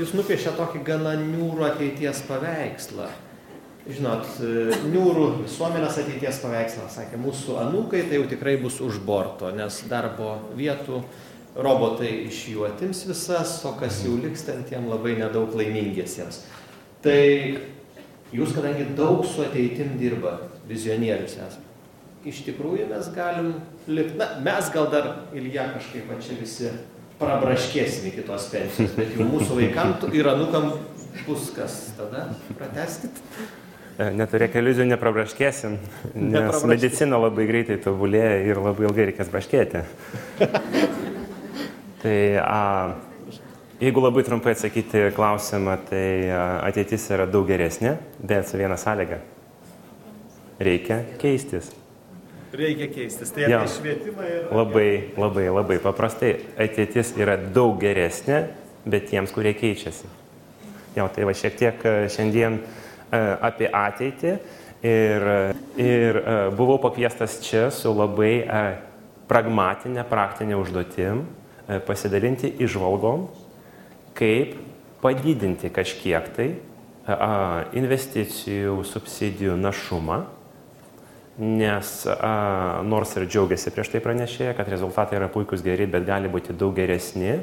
jūs nupiešė tokį gana niūrų ateities paveikslą. Žinot, e, niūrų visuomenės ateities paveikslą, sakė, mūsų anūkai tai jau tikrai bus už borto, nes darbo vietų robotai iš jų atims visas, o kas jau liks ten tiem labai nedaug laimingiesiems. Tai jūs, kadangi daug su ateitim dirba, vizionierius esate, iš tikrųjų mes galim likti, na, mes gal dar Ilja kažkaip čia visi prabraškėsim iki tos pensijos, bet jau mūsų vaikam ir anukam bus kas tada, prateskit. E, neturėk iliuzijų, neprabraškėsim, nes medicina labai greitai tobulėja ir labai ilgai reikės braškėti. tai a, jeigu labai trumpai atsakyti klausimą, tai a, ateitis yra daug geresnė, bet su viena sąlyga. Reikia keistis. Reikia keistis. Tai apie švietimą ir... Labai, labai, labai paprastai. Ateitis yra daug geresnė, bet tiems, kurie keičiasi. Jau, tai va šiek tiek e, šiandien e, apie ateitį. Ir, ir e, buvau pakviestas čia su labai pragmatinė, praktinė užduotim pasidalinti išvalgom, kaip padidinti kažkiek tai investicijų, subsidijų našumą nes a, nors ir džiaugiasi prieš tai pranešėja, kad rezultatai yra puikus geri, bet gali būti daug geresni.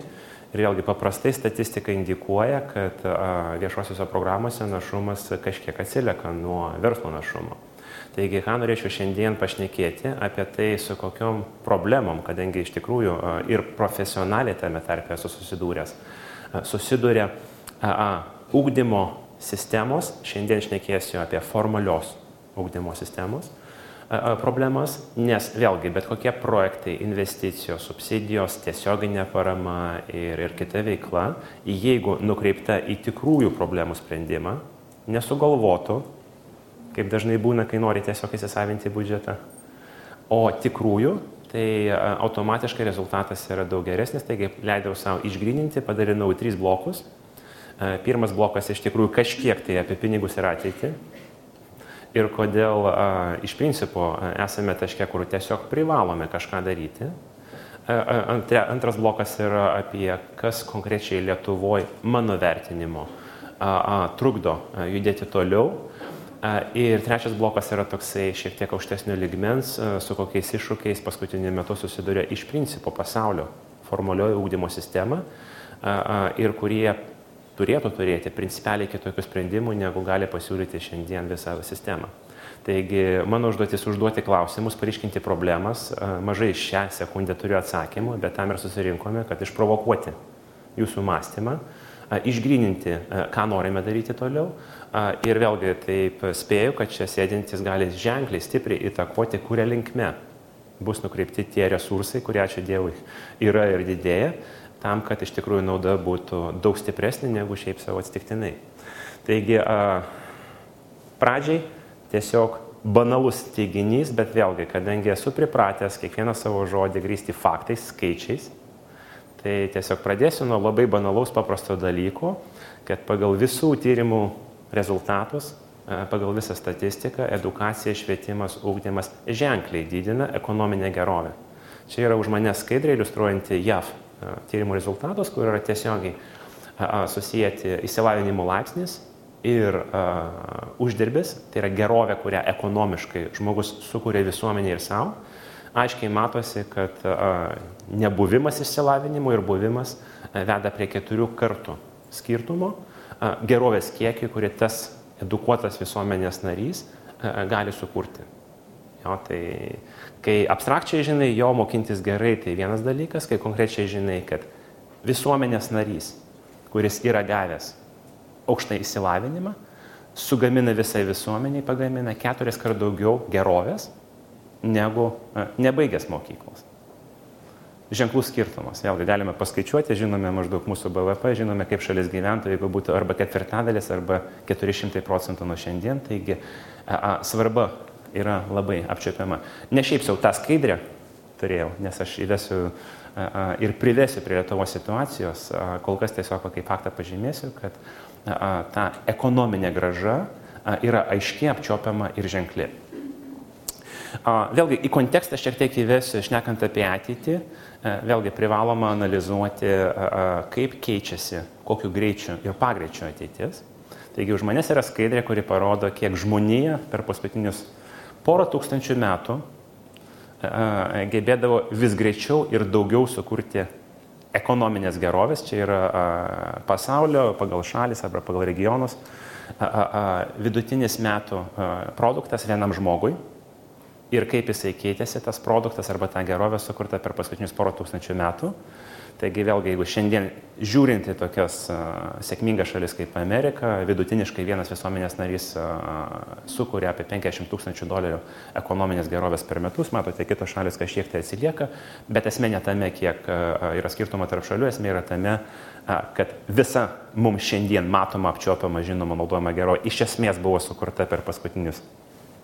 Ir vėlgi paprastai statistika indikuoja, kad a, viešosiuose programuose našumas kažkiek atsilieka nuo verslo našumo. Taigi, ką norėčiau šiandien pašnekėti apie tai, su kokiom problemom, kadangi iš tikrųjų a, ir profesionaliai tame tarpe esu susidūręs, a, susiduria ugdymo sistemos, šiandien šnekėsiu apie formalios ugdymo sistemos, problemas, nes vėlgi bet kokie projektai, investicijos, subsidijos, tiesioginė parama ir, ir kita veikla, jeigu nukreipta į tikrųjų problemų sprendimą, nesugalvotų, kaip dažnai būna, kai nori tiesiog įsisavinti biudžetą, o tikrųjų, tai automatiškai rezultatas yra daug geresnis, taigi leidau savo išgrininti, padarinau tris blokus. Pirmas blokas iš tikrųjų kažkiek tai apie pinigus ir ateitį, ir kodėl a, iš principo esame taške, kur tiesiog privalome kažką daryti. Antre, antras blokas yra apie kas konkrečiai Lietuvoje mano vertinimo a, a, trukdo judėti toliau. Ir trečias blokas yra toksai šiek tiek aukštesnio ligmens, su kokiais iššūkiais paskutiniu metu susiduria iš principo pasaulio formaliojo ūkdymo sistema ir kurie turėtų turėti principaliai kitokių sprendimų, negu gali pasiūlyti šiandien visą sistemą. Taigi mano užduotis užduoti klausimus, pareiškinti problemas, mažai šią sekundę turiu atsakymų, bet tam ir susirinkome, kad išprovokuoti jūsų mąstymą, išgrininti, ką norime daryti toliau. Ir vėlgi taip spėju, kad čia sėdintis gali ženkliai stipriai įtakoti, kuria linkme bus nukreipti tie resursai, kurie, ačiū Dievui, yra ir didėja tam, kad iš tikrųjų nauda būtų daug stipresnė negu šiaip savo atsitiktinai. Taigi, pradžiai tiesiog banalus teiginys, bet vėlgi, kadangi esu pripratęs kiekvieną savo žodį grįsti faktais, skaičiais, tai tiesiog pradėsiu nuo labai banalaus paprasto dalyko, kad pagal visų tyrimų rezultatus, pagal visą statistiką, edukacija, švietimas, ūkdymas ženkliai didina ekonominę gerovę. Čia yra už mane skaidriai iliustruojanti JAV tyrimų rezultatus, kur yra tiesiogiai susijęti įsilavinimo laipsnis ir uh, uždirbis, tai yra gerovė, kurią ekonomiškai žmogus sukuria visuomenė ir savo, aiškiai matosi, kad uh, nebuvimas išsilavinimo ir buvimas uh, veda prie keturių kartų skirtumo uh, gerovės kiekį, kurį tas edukuotas visuomenės narys uh, gali sukurti. Jo, tai kai abstrakčiai žinai, jo mokintis gerai, tai vienas dalykas, kai konkrečiai žinai, kad visuomenės narys, kuris yra gavęs aukštą įsilavinimą, sugamina visai visuomeniai, pagamina keturis kart daugiau gerovės negu nebaigęs mokyklos. Ženklus skirtumas. Vėlgi galime paskaičiuoti, žinome maždaug mūsų BVP, žinome, kaip šalis gyventų, jeigu būtų arba ketvirtadalis, arba 400 procentų nuo šiandien. Taigi a, a, svarba yra labai apčiopiama. Ne šiaip jau tą skaidrę turėjau, nes aš įvesiu ir privesiu prie Lietuvos situacijos, kol kas tiesiog kaip faktą pažymėsiu, kad ta ekonominė graža yra aiškiai apčiopiama ir ženkli. Vėlgi į kontekstą šiek tiek įvesiu, šnekant apie ateitį, vėlgi privaloma analizuoti, kaip keičiasi, kokiu greičiu ir pagreičiu ateitis. Taigi už manęs yra skaidrė, kuri parodo, kiek žmonija per paskutinius porą tūkstančių metų gebėdavo vis greičiau ir daugiau sukurti ekonominės gerovės. Čia yra pasaulio pagal šalis arba pagal regionus vidutinis metų produktas vienam žmogui ir kaip jisai keitėsi tas produktas arba ta gerovė sukurta per paskutinius porą tūkstančių metų. Taigi vėlgi, jeigu šiandien žiūrint į tokias sėkmingas šalis kaip Amerika, vidutiniškai vienas visuomenės narys sukuria apie 50 tūkstančių dolerių ekonominės gerovės per metus, matote, kitos šalis kažkiek tai atsilieka, bet esmė ne tame, kiek yra skirtumo tarp šalių, esmė yra tame, kad visa mums šiandien matoma, apčiuopiama, žinoma, naudojama gerovė iš esmės buvo sukurta per paskutinius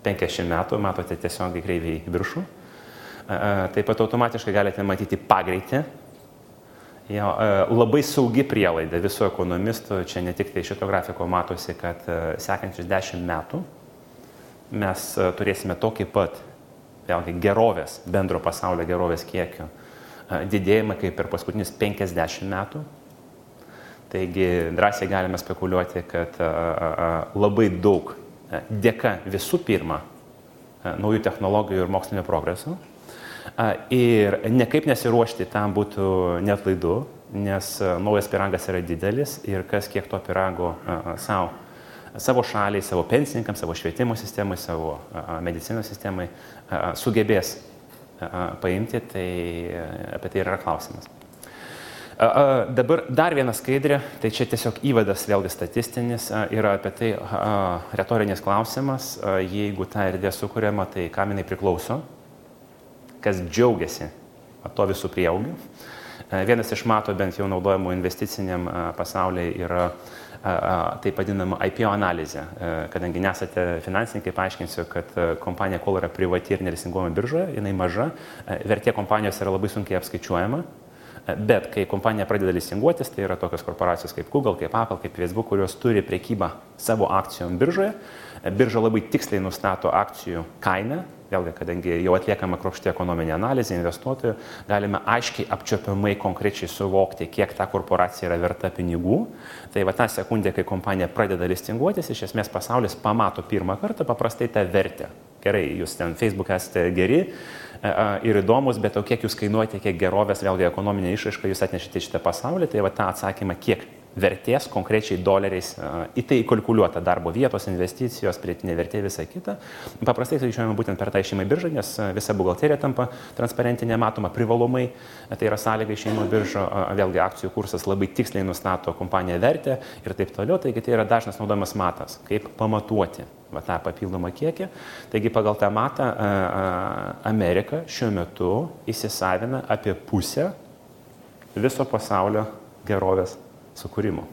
50 metų, matote tiesiogiai kreiviai viršų. Taip pat automatiškai galite matyti pagreitį Jo, e, labai saugi prielaida visų ekonomistų, čia ne tik tai šito grafiko matosi, kad e, sekančius dešimt metų mes e, turėsime tokį pat, vėlgi, gerovės, bendro pasaulio gerovės kiekio didėjimą kaip per paskutinius 50 metų. Taigi drąsiai galime spekuliuoti, kad labai daug dėka visų pirma naujų technologijų ir mokslinio progreso Ir nekaip nesiruošti tam būtų net laidu, nes naujas piragas yra didelis ir kas kiek to pirago savo, savo šaliai, savo pensininkams, savo švietimo sistemai, savo medicinos sistemai sugebės paimti, tai apie tai yra klausimas. Dabar dar viena skaidrė, tai čia tiesiog įvadas vėlgi statistinis, yra apie tai retorinis klausimas, jeigu ta erdvė sukūriama, tai kam jinai priklauso, kas džiaugiasi to visų prieaugiu. E, vienas iš mato bent jau naudojamų investiciniam e, pasaulyje yra e, taip vadinama IPO analizė. Kadangi nesate finansininkai, paaiškinsiu, kad kompanija, kol yra privati ir nelisinguojama biržoje, jinai maža, vertė kompanijos yra labai sunkiai apskaičiuojama. Bet kai kompanija pradeda lisinguotis, tai yra tokios korporacijos kaip Google, kaip Apple, kaip Facebook, kurios turi priekybą savo akcijom biržoje, birža labai tiksliai nustato akcijų kainą, vėlgi, kadangi jau atliekama kruopšti ekonominė analizė investuotojų, galime aiškiai apčiopiamai konkrečiai suvokti, kiek ta korporacija yra verta pinigų. Tai va tą sekundę, kai kompanija pradeda listinguotis, iš esmės pasaulis pamato pirmą kartą paprastai tą vertę. Gerai, jūs ten Facebook esate geri ir įdomus, bet o kiek jūs kainuojate, kiek gerovės, vėlgi ekonominė išraiška jūs atnešite šitą pasaulį, tai va tą atsakymą, kiek vertės konkrečiai doleriais į tai kalkuliuota darbo vietos, investicijos, prietinė vertė, visa kita. Paprastai skaičiuojama būtent per tą išėjimą biržą, nes visa buhalterija tampa transparentinė, matoma privalomai, tai yra sąlyga išėjimo biržo, vėlgi akcijų kursas labai tiksliai nustato kompaniją vertę ir taip toliau, taigi tai yra dažnas naudojamas matas, kaip pamatuoti va, tą papildomą kiekį. Taigi pagal tą matą Amerika šiuo metu įsisavina apie pusę viso pasaulio gerovės sukūrimo.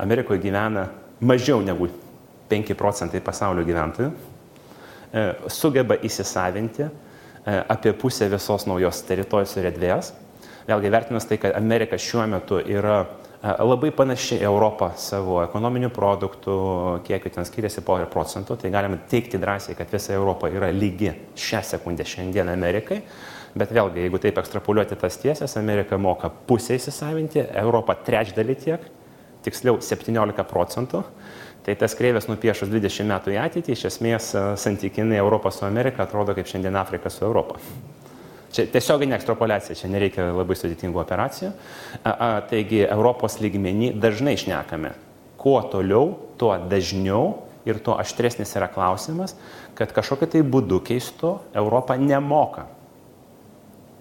Amerikoje gyvena mažiau negu 5 procentai pasaulio gyventojų, e, sugeba įsisavinti e, apie pusę visos naujos teritorijos ir erdvės. Vėlgi vertinus tai, kad Amerika šiuo metu yra e, labai panaši į Europą savo ekonominių produktų, kiek ten skiriasi porą procentų, tai galime teikti drąsiai, kad visa Europa yra lygi šią sekundę šiandien Amerikai. Bet vėlgi, jeigu taip ekstrapoliuoti tas tiesės, Amerika moka pusę įsisavinti, Europa trečdalį tiek, tiksliau 17 procentų. Tai tas kreivės nupiešus 20 metų į ateitį, iš esmės e, santykinai Europą su Amerika atrodo kaip šiandien Afrika su Europą. Čia tiesioginė ekstrapolacija, čia nereikia labai sudėtingų operacijų. A, a, taigi Europos lygmenį dažnai šnekame. Kuo toliau, tuo dažniau ir tuo aštresnis yra klausimas, kad kažkokiu tai būdu keistu Europą nemoka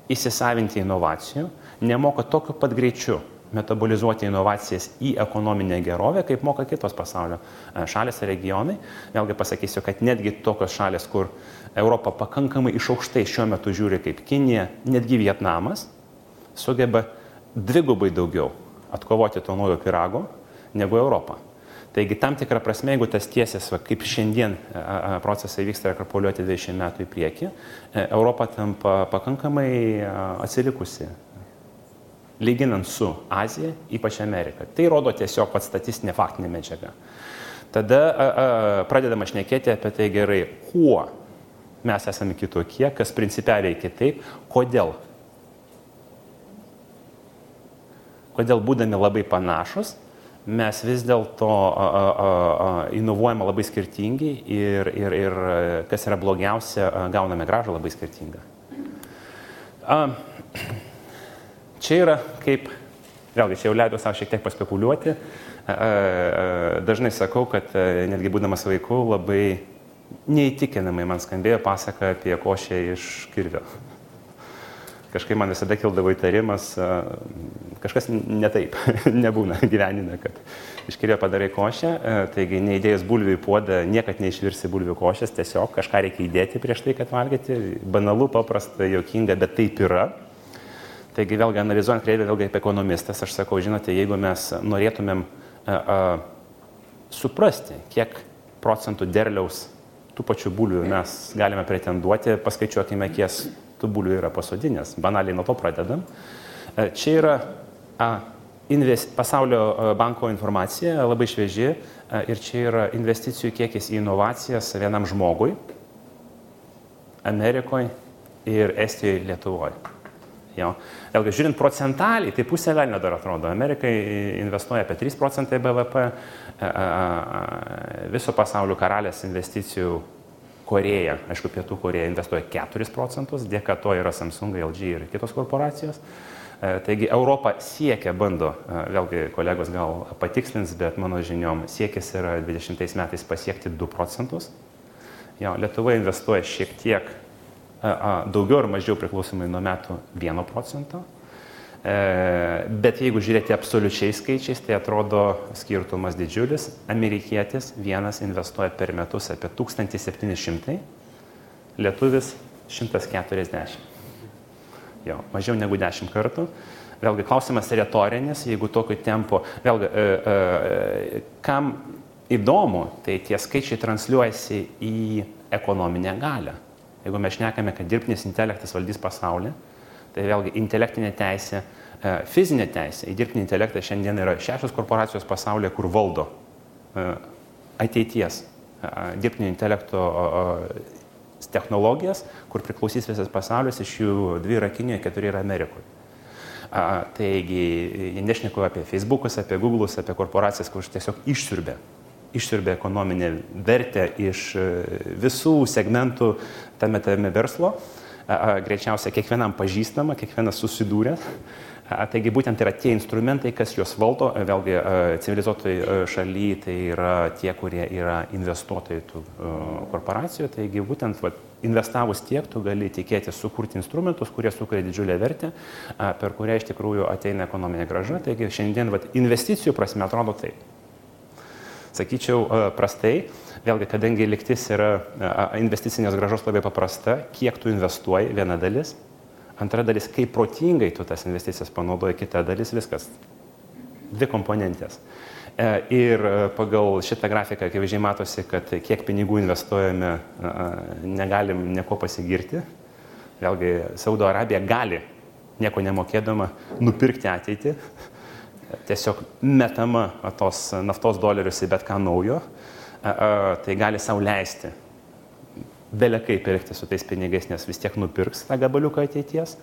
įsisavinti inovacijų, nemoka tokiu pat greičiu metabolizuoti inovacijas į ekonominę gerovę, kaip moka kitos pasaulio e, šalės ir regionai. Vėlgi pasakysiu, kad netgi tokios šalės, kur Europa pakankamai iš aukštai šiuo metu žiūri kaip Kinija, netgi Vietnamas, sugeba dvigubai daugiau atkovoti to naujo pirago negu Europa. Taigi tam tikrą prasme, jeigu tas tiesės, va, kaip šiandien procesai vyksta rekrapoliuoti 20 metų į priekį, e, Europa tampa pakankamai atsilikusi lyginant su Azija, ypač Amerika. Tai rodo tiesiog pats statistinė faktinė medžiaga. Tada a, a, pradedama šnekėti apie tai gerai, kuo mes esame kitokie, kas principialiai kitaip. Kodėl? Kodėl būdami labai panašus, mes vis dėlto inovuojame labai skirtingai ir, ir, ir kas yra blogiausia, gauname gražą labai skirtingą. Čia yra kaip, vėlgi, čia jau leidau savo šiek tiek paspekuliuoti, dažnai sakau, kad netgi būdamas vaiku labai neįtikinamai man skambėjo pasaka apie košę iš kirvio. Kažkaip man visada kildavo įtarimas, kažkas ne taip, nebūna gyvenime, kad iš kirvio padarai košę, taigi neįdėjus bulvių į puodą, niekad neišvirsi bulvių košės, tiesiog kažką reikia įdėti prieš tai, kad valgyti. Banalu, paprasta, jokinga, bet taip yra. Taigi vėlgi analizuojant kreivę, vėlgi kaip ekonomistas, aš sakau, žinote, jeigu mes norėtumėm a, a, suprasti, kiek procentų derliaus tų pačių bulvių mes galime pretenduoti, paskaičiuokime, kiek tų bulvių yra pasodinės. Banaliai nuo to pradedam. E, čia yra a, invest, pasaulio e, banko informacija, labai švieži, a, ir čia yra investicijų kiekis į inovacijas vienam žmogui Amerikoje ir Estijoje, Lietuvoje. Jo. Vėlgi, žiūrint procentaliai, tai pusė velnio dar atrodo. Amerikai investuoja apie 3 procentai BVP, viso pasaulio karalės investicijų Koreja, aišku, Pietų Koreja investuoja 4 procentus, dėka to yra Samsung, LG ir kitos korporacijos. Taigi Europa siekia, bando, vėlgi kolegos gal patikslins, bet mano žiniom siekis yra 20 metais pasiekti 2 procentus. Jo, Lietuva investuoja šiek tiek daugiau ar mažiau priklausomai nuo metų 1 procento. E, bet jeigu žiūrėti absoliučiai skaičiais, tai atrodo skirtumas didžiulis. Amerikietis vienas investuoja per metus apie 1700, lietuvis 140. Jo, mažiau negu 10 kartų. Vėlgi klausimas retorinis, jeigu tokiu tempu, vėlgi, e, e, kam įdomu, tai tie skaičiai transliuojasi į ekonominę galę. Jeigu mes šnekame, kad dirbtinis intelektas valdys pasaulį, Tai vėlgi intelektinė teisė, e, fizinė teisė į dirbtinį intelektą šiandien yra šešios korporacijos pasaulyje, kur valdo e, ateities e, dirbtinio intelekto technologijas, kur priklausys visas pasaulis, iš jų dvi yra Kinijoje, keturi yra Amerikoje. A, taigi, nešneku apie Facebookus, apie Google'us, apie korporacijas, kur tiesiog išsiurbė, išsiurbė ekonominę vertę iš visų segmentų tame tame verslo greičiausiai kiekvienam pažįstama, kiekvienas susidūręs. Taigi būtent yra tie instrumentai, kas juos valdo, vėlgi civilizuotojai šaly, tai yra tie, kurie yra investuotojai tų korporacijų. Taigi būtent va, investavus tiek, tu gali tikėti sukurti instrumentus, kurie sukuria didžiulę vertę, per kurią iš tikrųjų ateina ekonominė graža. Taigi šiandien va, investicijų prasme atrodo taip. Sakyčiau prastai, Vėlgi, kadangi liktis yra investicinės gražos labai paprasta, kiek tu investuoji, viena dalis, antra dalis, kaip protingai tu tas investicijas panaudoji, kita dalis, viskas. Dvi komponentės. E, ir pagal šitą grafiką akivaizdžiai matosi, kad kiek pinigų investuojame, negalim nieko pasigirti. Vėlgi, Saudo Arabija gali, nieko nemokėdama, nupirkti ateitį. Tiesiog metama tos naftos dolerius į bet ką naujo tai gali sau leisti belekai pirkti su tais pinigais, nes vis tiek nupirks tą gabaliuką ateities.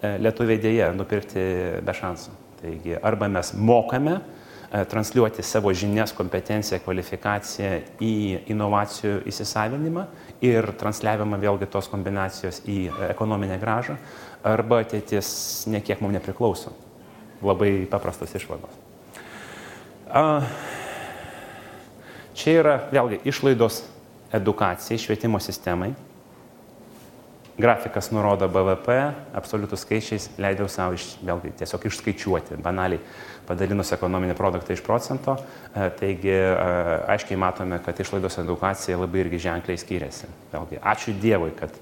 E, Lietuviai dėje nupirkti be šansų. Taigi arba mes mokame e, transliuoti savo žinias, kompetenciją, kvalifikaciją į inovacijų įsisavinimą ir transliavimą vėlgi tos kombinacijos į ekonominę gražą, arba ateitis nekiek mums nepriklauso. Labai paprastas išvados. Uh, Čia yra vėlgi išlaidos edukacijai, švietimo sistemai. Grafikas nurodo BVP, absoliutus skaičiais leidau savo iš, vėlgi tiesiog išskaičiuoti, banaliai padalinus ekonominį produktą iš procento. E, taigi e, aiškiai matome, kad išlaidos edukacija labai irgi ženkliai skiriasi. Vėlgi, ačiū Dievui, kad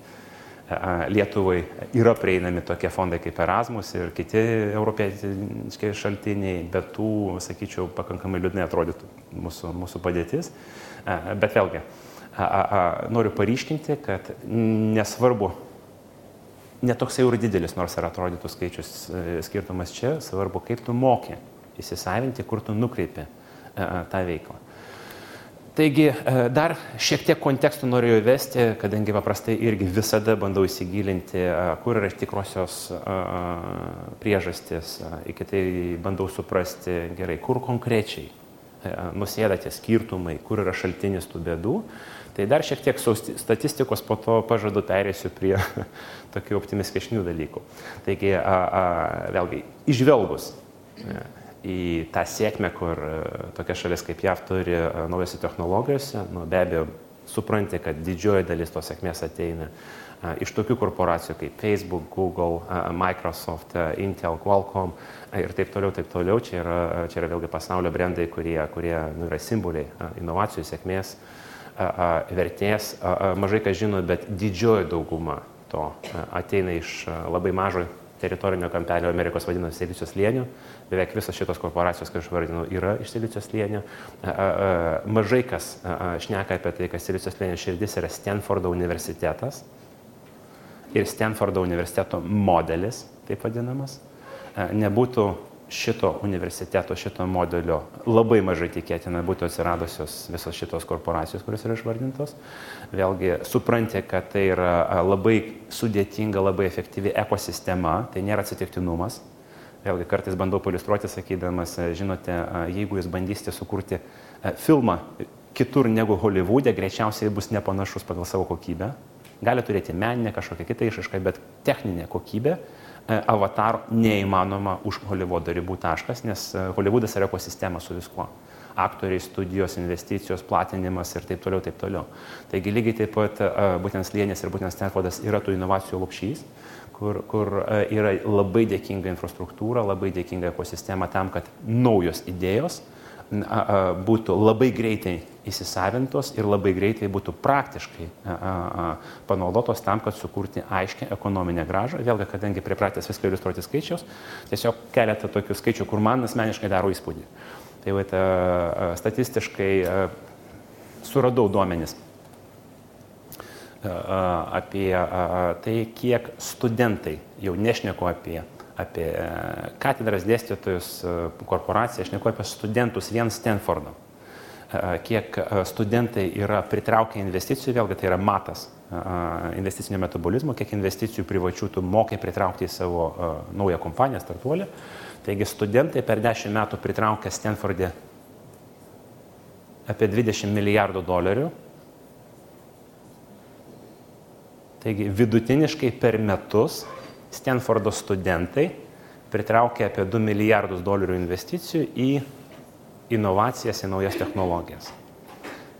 Lietuvai yra prieinami tokie fondai kaip Erasmus ir kiti europietiški šaltiniai, bet tų, sakyčiau, pakankamai liūdnai atrodytų mūsų, mūsų padėtis. Bet vėlgi, noriu paryškinti, kad nesvarbu, netoks jau ir didelis, nors ir atrodytų skaičius e, skirtumas čia, svarbu, kaip tu moki įsisavinti, kur tu nukreipi tą veiklą. Taigi dar šiek tiek kontekstų norėjau įvesti, kadangi paprastai irgi visada bandau įsigilinti, kur yra tikrosios priežastis, iki tai bandau suprasti gerai, kur konkrečiai nusėda tie skirtumai, kur yra šaltinis tų bėdų. Tai dar šiek tiek statistikos po to pažadu perėsiu prie tokių optimistiškesnių dalykų. Taigi, a, a, vėlgi, išvelgus e, į tą sėkmę, kur e, tokia šalis kaip JAV turi e, naujose technologijose, nu, be abejo, supranti, kad didžioji dalis tos sėkmės ateina iš tokių korporacijų kaip Facebook, Google, Microsoft, Intel, Qualcomm ir taip toliau, taip toliau. Čia yra, čia yra vėlgi pasaulio brandai, kurie, kurie nu, yra simboliai inovacijų sėkmės vertės. Mažai kas žino, bet didžioji dauguma to ateina iš labai mažo teritorinio kampelio Amerikos vadinamo silicijos slėnių. Beveik visos šitos korporacijos, kaip aš vardinu, yra iš silicijos slėnio. Mažai kas šneka apie tai, kad silicijos slėnio širdis yra Stanfordo universitetas ir Stanfordo universiteto modelis, taip vadinamas. Nebūtų šito universiteto, šito modelio labai mažai tikėtina būtų atsiradusios visos šitos korporacijos, kurios yra išvardintos. Vėlgi supranti, kad tai yra labai sudėtinga, labai efektyvi ekosistema, tai nėra atsitiktinumas. Vėlgi kartais bandau palistruoti, sakydamas, žinote, jeigu jūs bandysite sukurti filmą kitur negu Hollywoodė, greičiausiai bus nepanašus pagal savo kokybę. Gali turėti meninę kažkokią kitą išaišką, bet techninė kokybė E, avataro neįmanoma už Hollywoodo ribų taškas, nes e, Hollywoodas yra ekosistema su viskuo. Aktoriai, studijos, investicijos, platinimas ir taip toliau, taip toliau. Taigi lygiai taip pat e, būtent Slėnės ir būtent Stanfordas yra tų inovacijų lopšys, kur, kur yra labai dėkinga infrastruktūra, labai dėkinga ekosistema tam, kad naujos idėjos būtų labai greitai įsisavintos ir labai greitai būtų praktiškai panaudotos tam, kad sukurti aiškę ekonominę gražą. Vėlgi, kadangi pripratęs viską iliustruoti skaičius, tiesiog keletą tokių skaičių, kur man asmeniškai daro įspūdį. Tai va, statistiškai suradau duomenis apie tai, kiek studentai, jau nešneku apie apie e, katedras dėstytojus, e, korporaciją, aš neku apie studentus vien Stanfordo. E, kiek studentai yra pritraukę investicijų, vėlgi tai yra matas investicinio metabolizmo, kiek investicijų privačių tu mokai pritraukti į savo naują kompaniją, startuolį. Taigi studentai per 10 metų pritraukia Stanfordė apie 20 milijardų dolerių. Taigi vidutiniškai per metus Stanfordo studentai pritraukė apie 2 milijardus dolerių investicijų į inovacijas, į naujas technologijas.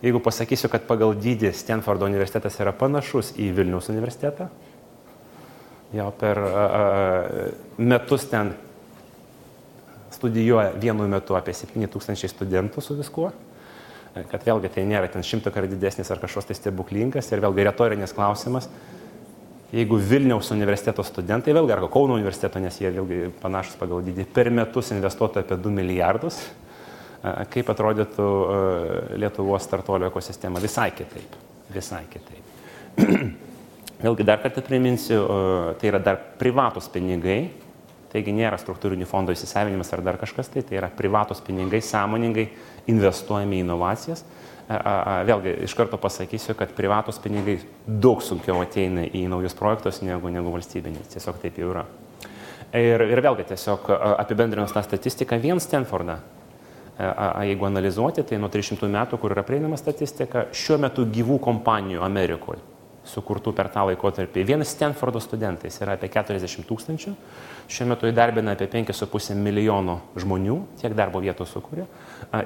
Jeigu pasakysiu, kad pagal dydį Stanfordo universitetas yra panašus į Vilniaus universitetą, jau per a, a, metus ten studijuoja vienu metu apie 7000 studentų su viskuo, kad vėlgi tai nėra ten šimtą kartų didesnis ar kažkoks tai stebuklingas ir vėlgi retorinis klausimas, Jeigu Vilniaus universiteto studentai, vėlgi ar Kauno universiteto, nes jie vėlgi panašus pagal dydį, per metus investuotų apie 2 milijardus, kaip atrodytų Lietuvos startuolio ekosistema visai kitaip. Visai kitaip. Vėlgi dar kartą priminsiu, tai yra dar privatus pinigai, taigi nėra struktūrinių fondų įsisavinimas ar dar kažkas tai, tai yra privatus pinigai sąmoningai investuojami į inovacijas Vėlgi, iš karto pasakysiu, kad privatus pinigai daug sunkiau ateina į naujus projektus negu, negu valstybiniai. Tiesiog taip jau yra. Ir, ir vėlgi, tiesiog apibendrinus tą statistiką, vien Stanfordą, jeigu analizuoti, tai nuo 300 metų, kur yra prieinama statistika, šiuo metu gyvų kompanijų Amerikoje sukurtų per tą laikotarpį. Vienas Stanfordo studentais yra apie 40 tūkstančių, šiuo metu įdarbina apie 5,5 milijono žmonių, tiek darbo vietų sukuria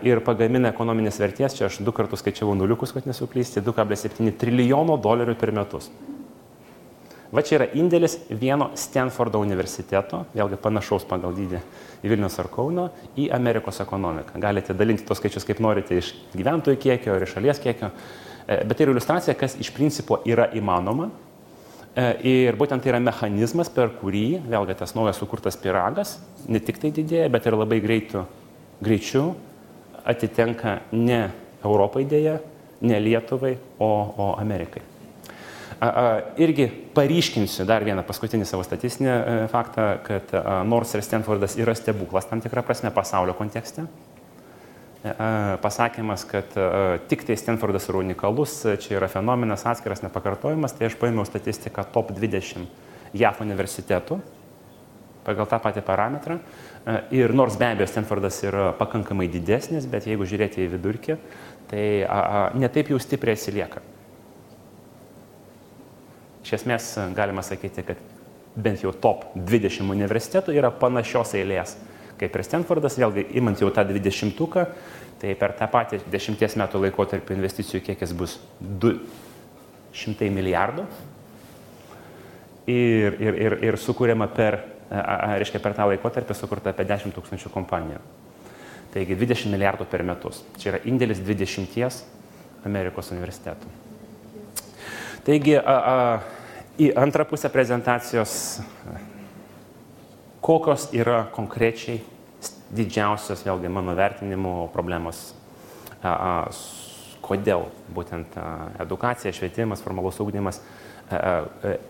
ir pagamina ekonominės vertės, čia aš du kartus skaičiavau nuliukus, kad nesuklysti, 2,7 trilijono dolerių per metus. Va čia yra indėlis vieno Stanfordo universiteto, vėlgi panašaus pagal dydį į Vilnius ar Kauno, į Amerikos ekonomiką. Galite dalinti tos skaičius kaip norite iš gyventojų kiekio ar iš šalies kiekio. E, bet tai yra iliustracija, kas iš principo yra įmanoma. E, ir būtent tai yra mechanizmas, per kurį, vėlgi tas naujas sukurtas piragas, ne tik tai didėja, bet ir labai greitų, greičiu atitenka ne Europai dėja, ne Lietuvai, o, o Amerikai. A, a, irgi paryškinsiu dar vieną paskutinį savo statistinį e, faktą, kad a, nors ir Stanfordas yra stebuklas tam tikrą prasme pasaulio kontekste, pasakymas, kad tik tai Stanfordas yra unikalus, čia yra fenomenas atskiras, nepakartojimas, tai aš paėmiau statistiką top 20 JAF universitetų pagal tą patį parametrą. Ir nors be abejo Stanfordas yra pakankamai didesnis, bet jeigu žiūrėti į vidurkį, tai netaip jau stipriai atsilieka. Iš esmės galima sakyti, kad bent jau top 20 universitetų yra panašios eilės kaip ir Stanfordas, vėlgi imant jau tą 20-uką, tai per tą patį 10 metų laikotarpį investicijų kiekis bus 200 milijardų ir, ir, ir, ir sukūrėma per, reiškia, per tą laikotarpį sukurta apie 10 tūkstančių kompanijų. Taigi 20 milijardų per metus. Čia yra indėlis 20 Amerikos universitetų. Taigi a, a, į antrą pusę prezentacijos kokios yra konkrečiai didžiausios, vėlgi mano vertinimo problemos, kodėl būtent edukacija, švietimas, formalus ūkdymas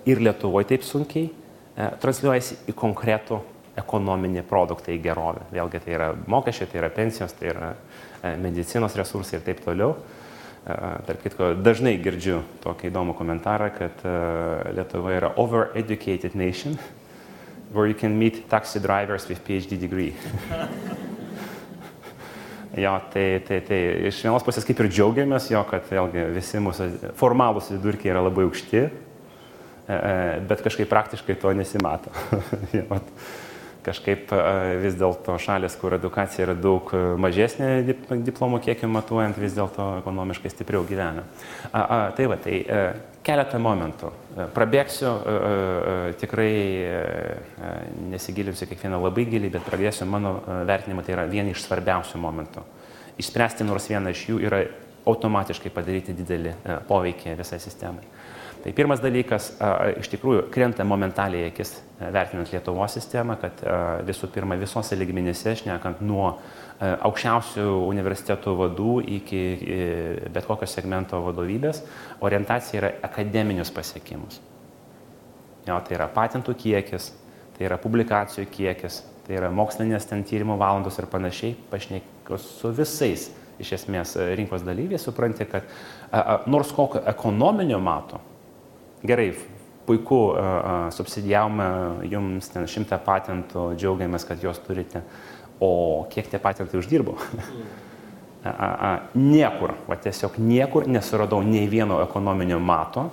ir Lietuvoje taip sunkiai transliuojasi į konkretų ekonominį produktą, į gerovę. Vėlgi tai yra mokesčiai, tai yra pensijos, tai yra medicinos resursai ir taip toliau. Tarp kitko, dažnai girdžiu tokį įdomų komentarą, kad Lietuva yra over-educated nation where you can meet taxi drivers with PhD degree. jo, tai, tai, tai iš vienos pusės kaip ir džiaugiamės jo, kad vėlgi visi mūsų formalūs vidurkiai yra labai aukšti, e, e, bet kažkaip praktiškai to nesimato. jo, kažkaip vis dėlto šalis, kur edukacija yra daug mažesnė diplomų kiekį matuojant, vis dėlto ekonomiškai stipriau gyvena. A, a, tai va, tai e, keletą momentų. E, prabėgsiu, e, tikrai nesigilinsiu kiekvieną labai giliai, bet pradėsiu mano vertinimu, tai yra vieni iš svarbiausių momentų. Išspręsti nors vieną iš jų yra automatiškai padaryti didelį poveikį visai sistemai. Tai pirmas dalykas, iš tikrųjų, krenta momentaliai akis vertinant Lietuvos sistemą, kad visų pirma visose ligmenyse, šnekant nuo aukščiausių universitetų vadų iki bet kokio segmento vadovybės, orientacija yra akademinius pasiekimus. Jo, tai yra patentų kiekis, tai yra publikacijų kiekis, tai yra mokslinės ten tyrimo valandos ir panašiai, pašnekos su visais iš esmės rinkos dalyviais, supranti, kad a, a, nors kokio ekonominio mato, gerai, puiku, subsidijavome jums ten šimtą patentų, džiaugiamės, kad juos turite, o kiek tie patentai uždirbo? A, a, a, niekur, va tiesiog niekur nesuradau nei vieno ekonominio mato,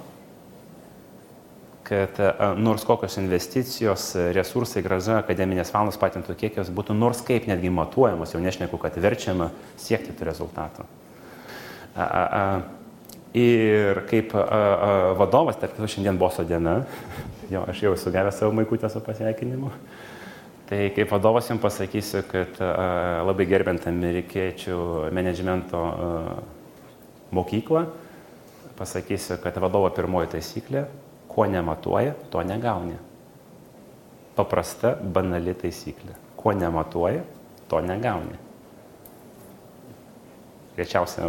kad a, nors kokios investicijos, resursai, graža, akademinės valandos patentų kiekis būtų nors kaip netgi matuojamos, jau nešneku, kad verčiama siekti tų rezultatų. A, a, a, Ir kaip a, a, vadovas, tarp kitų šiandien boso diena, jo, aš jau esu gavęs savo maikutę su pasveikinimu, tai kaip vadovas jums pasakysiu, kad a, labai gerbent amerikiečių menedžmento a, mokyklą, pasakysiu, kad vadovo pirmoji taisyklė, ko nematuoja, to negauni. Paprasta, banali taisyklė. Ko nematuoja, to negauni greičiausia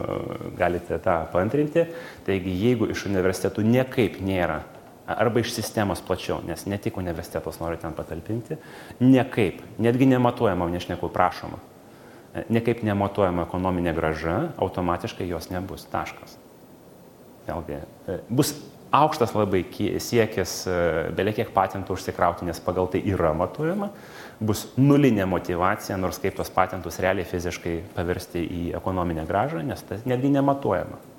galite tą paantrinti. Taigi, jeigu iš universitetų niekaip nėra, arba iš sistemos plačiau, nes ne tik universitetas nori ten patalpinti, niekaip, netgi nematuojama, nešneku prašoma, niekaip nematuojama ekonominė graža, automatiškai jos nebus. Taškas. Vėlgi, e, bus aukštas labai siekis e, beliekiek patentų užsikrauti, nes pagal tai yra matuojama, bus nulinė motivacija, nors kaip tos patentus realiai fiziškai paversti į ekonominę gražą, nes tai netgi nematuojama.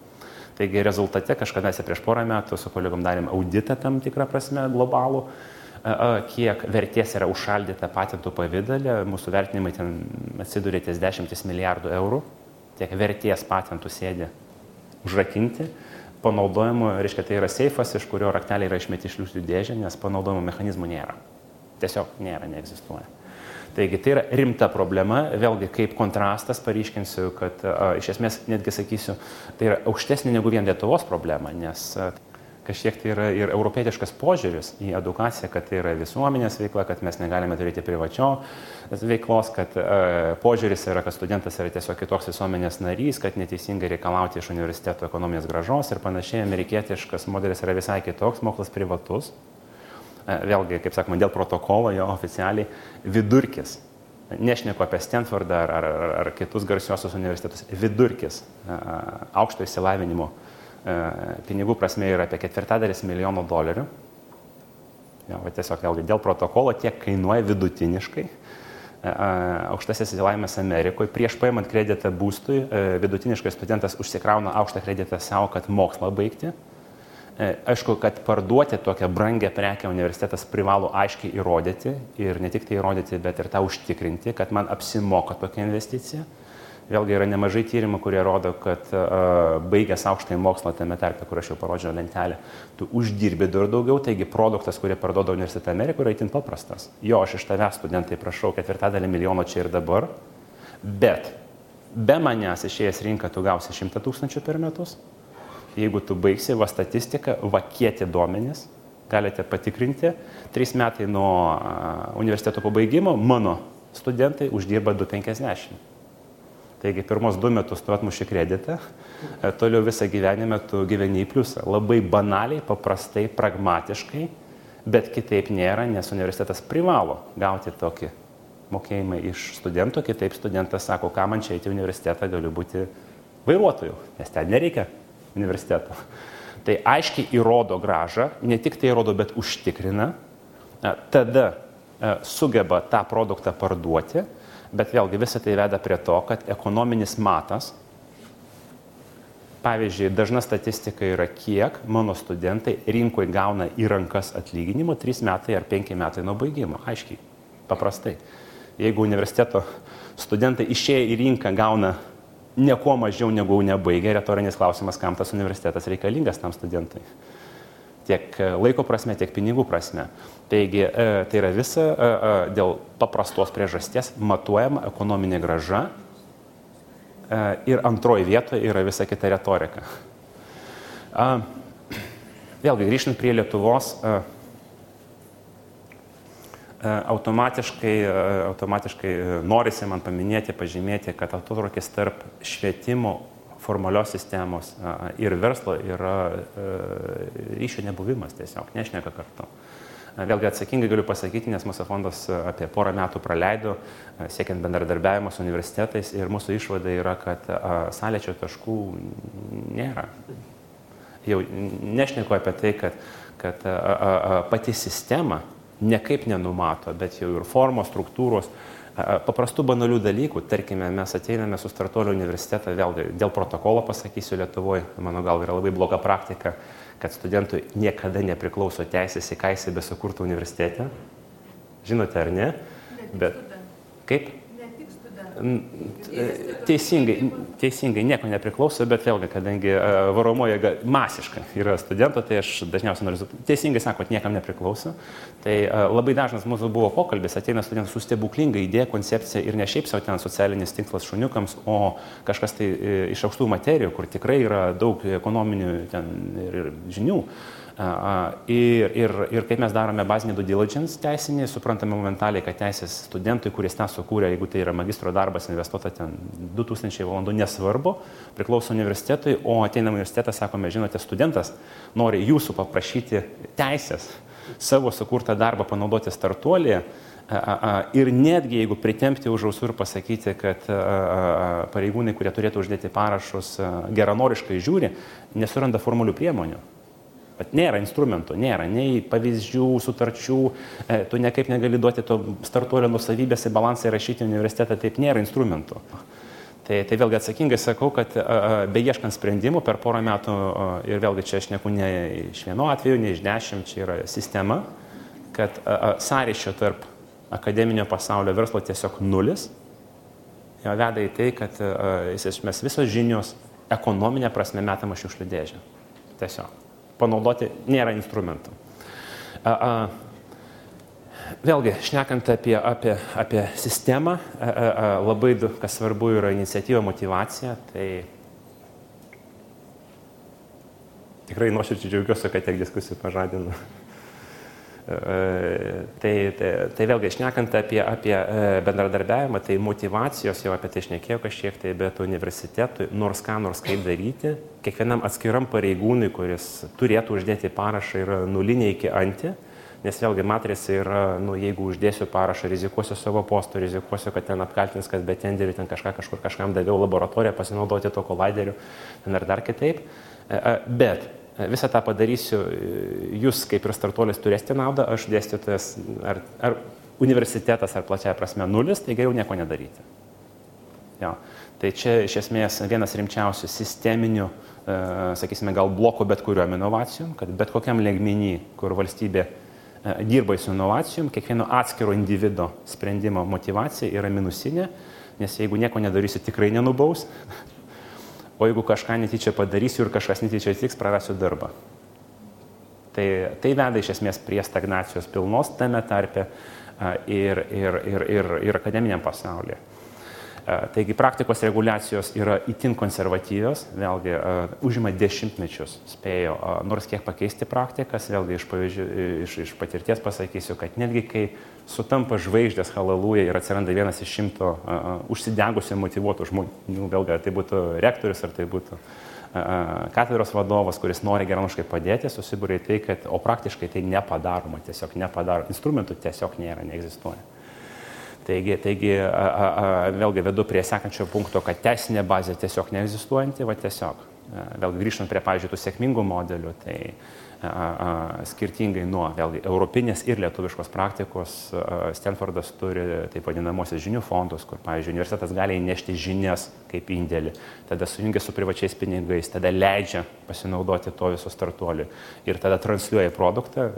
Taigi rezultate kažkada prieš porą metų su kolegom darėm auditą tam tikrą prasme globalų, kiek vertės yra užšaldyta patentų pavydalė, mūsų vertinimai ten atsidūrė ties dešimtis milijardų eurų, tiek vertės patentų sėdė užrakinti panaudojimo, reiškia, tai yra seifas, iš kurio rakteliai yra išmeti iš liūtų dėžę, nes panaudojimo mechanizmų nėra. Tiesiog nėra, neegzistuoja. Taigi tai yra rimta problema, vėlgi kaip kontrastas paryškinsiu, kad a, iš esmės netgi sakysiu, tai yra aukštesnė negu vien Lietuvos problema, nes a, kažkiek tai yra ir europietiškas požiūris į edukaciją, kad tai yra visuomenės veikla, kad mes negalime turėti privačio veiklos, kad e, požiūris yra, kad studentas yra tiesiog kitoks visuomenės narys, kad neteisingai reikalauti iš universiteto ekonominės gražos ir panašiai. Amerikietiškas modelis yra visai kitoks, mokslas privatus. E, vėlgi, kaip sakoma, dėl protokolo jo oficialiai vidurkis nešneku apie Stanfordą ar, ar, ar, ar kitus garsiosius universitetus, vidurkis aukšto įsilavinimo pinigų prasme yra apie ketvirtadalis milijono dolerių. Ja, va, tiesiog vėlgi dėl protokolo tiek kainuoja vidutiniškai aukštasis įsilavinimas Amerikoje. Prieš paimant kreditą būstui, vidutiniškai studentas užsikrauna aukštą kreditą savo, kad mokslą baigti E, aišku, kad parduoti tokią brangę prekę universitetas privalo aiškiai įrodyti ir ne tik tai įrodyti, bet ir tą užtikrinti, kad man apsimoka tokia investicija. Vėlgi yra nemažai tyrimų, kurie rodo, kad uh, baigęs aukštąjį mokslą tame tarpe, kur aš jau parodžiau lentelę, tu uždirbi dar daugiau, taigi produktas, kurį parduoda universitete Amerikoje, yra itin paprastas. Jo, aš iš tavęs studentai prašau ketvirtadalį milijono čia ir dabar, bet be manęs išėjęs rinką tu gausi 100 tūkstančių per metus, jeigu tu baigsi va statistiką, va kieti duomenis, galite patikrinti. Trys metai nuo universiteto pabaigimo mano studentai uždirba 250. Taigi pirmos du metus tu atmuši kreditą, e, toliau visą gyvenimą tu gyveni į pliusą. Labai banaliai, paprastai, pragmatiškai, bet kitaip nėra, nes universitetas privalo gauti tokį mokėjimą iš studento, kitaip studentas sako, ką man čia eiti į universitetą, galiu būti vairuotoju, nes ten nereikia universiteto. Tai aiškiai įrodo gražą, ne tik tai įrodo, bet užtikrina, e, tada e, sugeba tą produktą parduoti, bet vėlgi visą tai veda prie to, kad ekonominis matas, pavyzdžiui, dažna statistika yra, kiek mano studentai rinkoje gauna į rankas atlyginimo 3 metai ar 5 metai nuo baigimo. Aiškiai, paprastai. Jeigu universiteto studentai išėję į rinką gauna nieko mažiau negu nebaigė, retorinis klausimas, kam tas universitetas reikalingas tam studentui. Tiek e, laiko prasme, tiek pinigų prasme. Taigi e, tai yra visa e, dėl paprastos priežasties matuojama ekonominė graža ir antroji vietoje yra visa kita retorika. Vėlgi grįžtant prie Lietuvos, automatiškai, e, automatiškai e, norisi man paminėti, pažymėti, kad atotrukis tarp švietimo formalios sistemos ir verslo yra ryšio nebuvimas tiesiog, nešneka kartu. Vėlgi atsakingai galiu pasakyti, nes mūsų fondas apie porą metų praleido, siekiant bendradarbiavimo su universitetais ir mūsų išvada yra, kad sąlečio taškų nėra. Jau nešneku apie tai, kad, kad pati sistema nekaip nenumato, bet jau ir formos, struktūros, paprastų banalių dalykų. Tarkime, mes ateiname su Startuolio universitetą, vėl dėl protokolo pasakysiu Lietuvoje, mano gal yra labai bloga praktika, kad studentui niekada nepriklauso teisės į ką jisai besukurtų universitete. Žinote ar ne? Bet kaip? Teisingai, teisingai, nieko nepriklauso, bet vėlgi, kadangi e, varomoje masiška yra studentų, tai aš dažniausiai noriu, teisingai sakot, niekam nepriklauso. Tai labai dažnas mūsų buvo pokalbis, ateina studentas su stebuklinga idėja, koncepcija ir ne šiaip savo ten socialinis tinklas šuniukams, o kažkas tai iš aukštų materijų, kur tikrai yra daug ekonominių ten ir žinių. Ir, ir, ir kaip mes darome bazinį due diligence teisinį, suprantame momentaliai, kad teisės studentui, kuris tą sukūrė, jeigu tai yra magistro darbas, investuota ten 2000 valandų, nesvarbu, priklauso universitetui, o ateinam universitetą, sakome, žinote, studentas nori jūsų paprašyti teisės savo sukurtą darbą panaudoti startuolį. Ir netgi jeigu pritempti už ausų ir pasakyti, kad pareigūnai, kurie turėtų uždėti parašus, geranoriškai žiūri, nesuranda formulių priemonių. Bet nėra instrumento, nėra nei pavyzdžių, sutarčių, e, tu niekaip negali duoti to startuolio nusavybės į balansą įrašyti universitetą, taip nėra instrumentų. Tai, tai vėlgi atsakingai sakau, kad beieškant sprendimų per porą metų, ir vėlgi čia aš neku ne iš vieno atveju, ne iš dešimt, čia yra sistema, kad sąryšio tarp akademinio pasaulio verslo tiesiog nulis, jo veda į tai, kad iš esmės visos žinios ekonominė prasme metama šiukšlių dėžė. Tiesiog panaudoti nėra instrumentų. A, a, Vėlgi, šnekant apie, apie, apie sistemą, a, a, labai, kas svarbu, yra iniciatyva, motivacija. Tai tikrai nuoširdžiai džiaugiuosi, kad tiek diskusijų pažadinu. Tai, tai, tai vėlgi, šnekant apie, apie e, bendradarbiavimą, tai motivacijos jau apie tai šnekėjau kažkiek, tai bet universitetui, nors ką, nors kaip daryti, kiekvienam atskiram pareigūnui, kuris turėtų uždėti parašą, yra nulinė iki anti, Nes vėlgi matrica yra, nu, jeigu uždėsiu parašą, rizikuosiu savo postų, rizikuosiu, kad ten apkaltins, kad be tenderių ten kažką kažkur kažkam daviau laboratoriją pasinaudoti to kolaideriu, ten ar dar kitaip. E, e, bet visą tą padarysiu, jūs kaip ir startuolis turėsite naudą, aš dėstytojas ar, ar universitetas ar plačiaja prasme nulis, tai geriau nieko nedaryti. Jo. Tai čia iš esmės vienas rimčiausių sisteminių, sakysime, gal blokų bet kuriuom inovacijom, kad bet kokiam lygmenį, kur valstybė E, dirbai su inovacijom, kiekvieno atskiro individo sprendimo motivacija yra minusinė, nes jeigu nieko nedarysi, tikrai nenubaus, o jeigu kažką netyčia padarysiu ir kažkas netyčia atsitiks, prarasiu darbą. Tai, tai veda iš esmės prie stagnacijos pilnos tame tarpe ir, ir, ir, ir, ir akademiniam pasaulyje. E, taigi praktikos reguliacijos yra itin konservatyvios, vėlgi e, užima dešimtmečius, spėjo nors kiek pakeisti praktikas, vėlgi iš, pavyzdžių, iš, iš patirties pasakysiu, kad netgi kai sutampa žvaigždės halalūje ir atsiranda vienas iš šimto užsidegusių motivuotų žmonių, vėlgi ar tai būtų rektorius, ar tai būtų katedros vadovas, kuris nori geranoriškai padėti, susibūrė į tai, kad, o praktiškai tai nepadaroma, tiesiog nepadaro, instrumentų tiesiog nėra, neegzistuoja. Taigi, taigi a, a, a, vėlgi vedu prie sekančio punkto, kad teisinė bazė tiesiog neegzistuojanti, va tiesiog. Vėlgi grįžtant prie, pavyzdžiui, tų sėkmingų modelių, tai a, a, skirtingai nuo vėlgi europinės ir lietuviškos praktikos, a, Stanfordas turi taip vadinamosios žinių fondus, kur, pavyzdžiui, universitetas gali įnešti žinias kaip indėlį, tada sujungia su privačiais pinigais, tada leidžia pasinaudoti to viso startuoliu ir tada transliuoja produktą,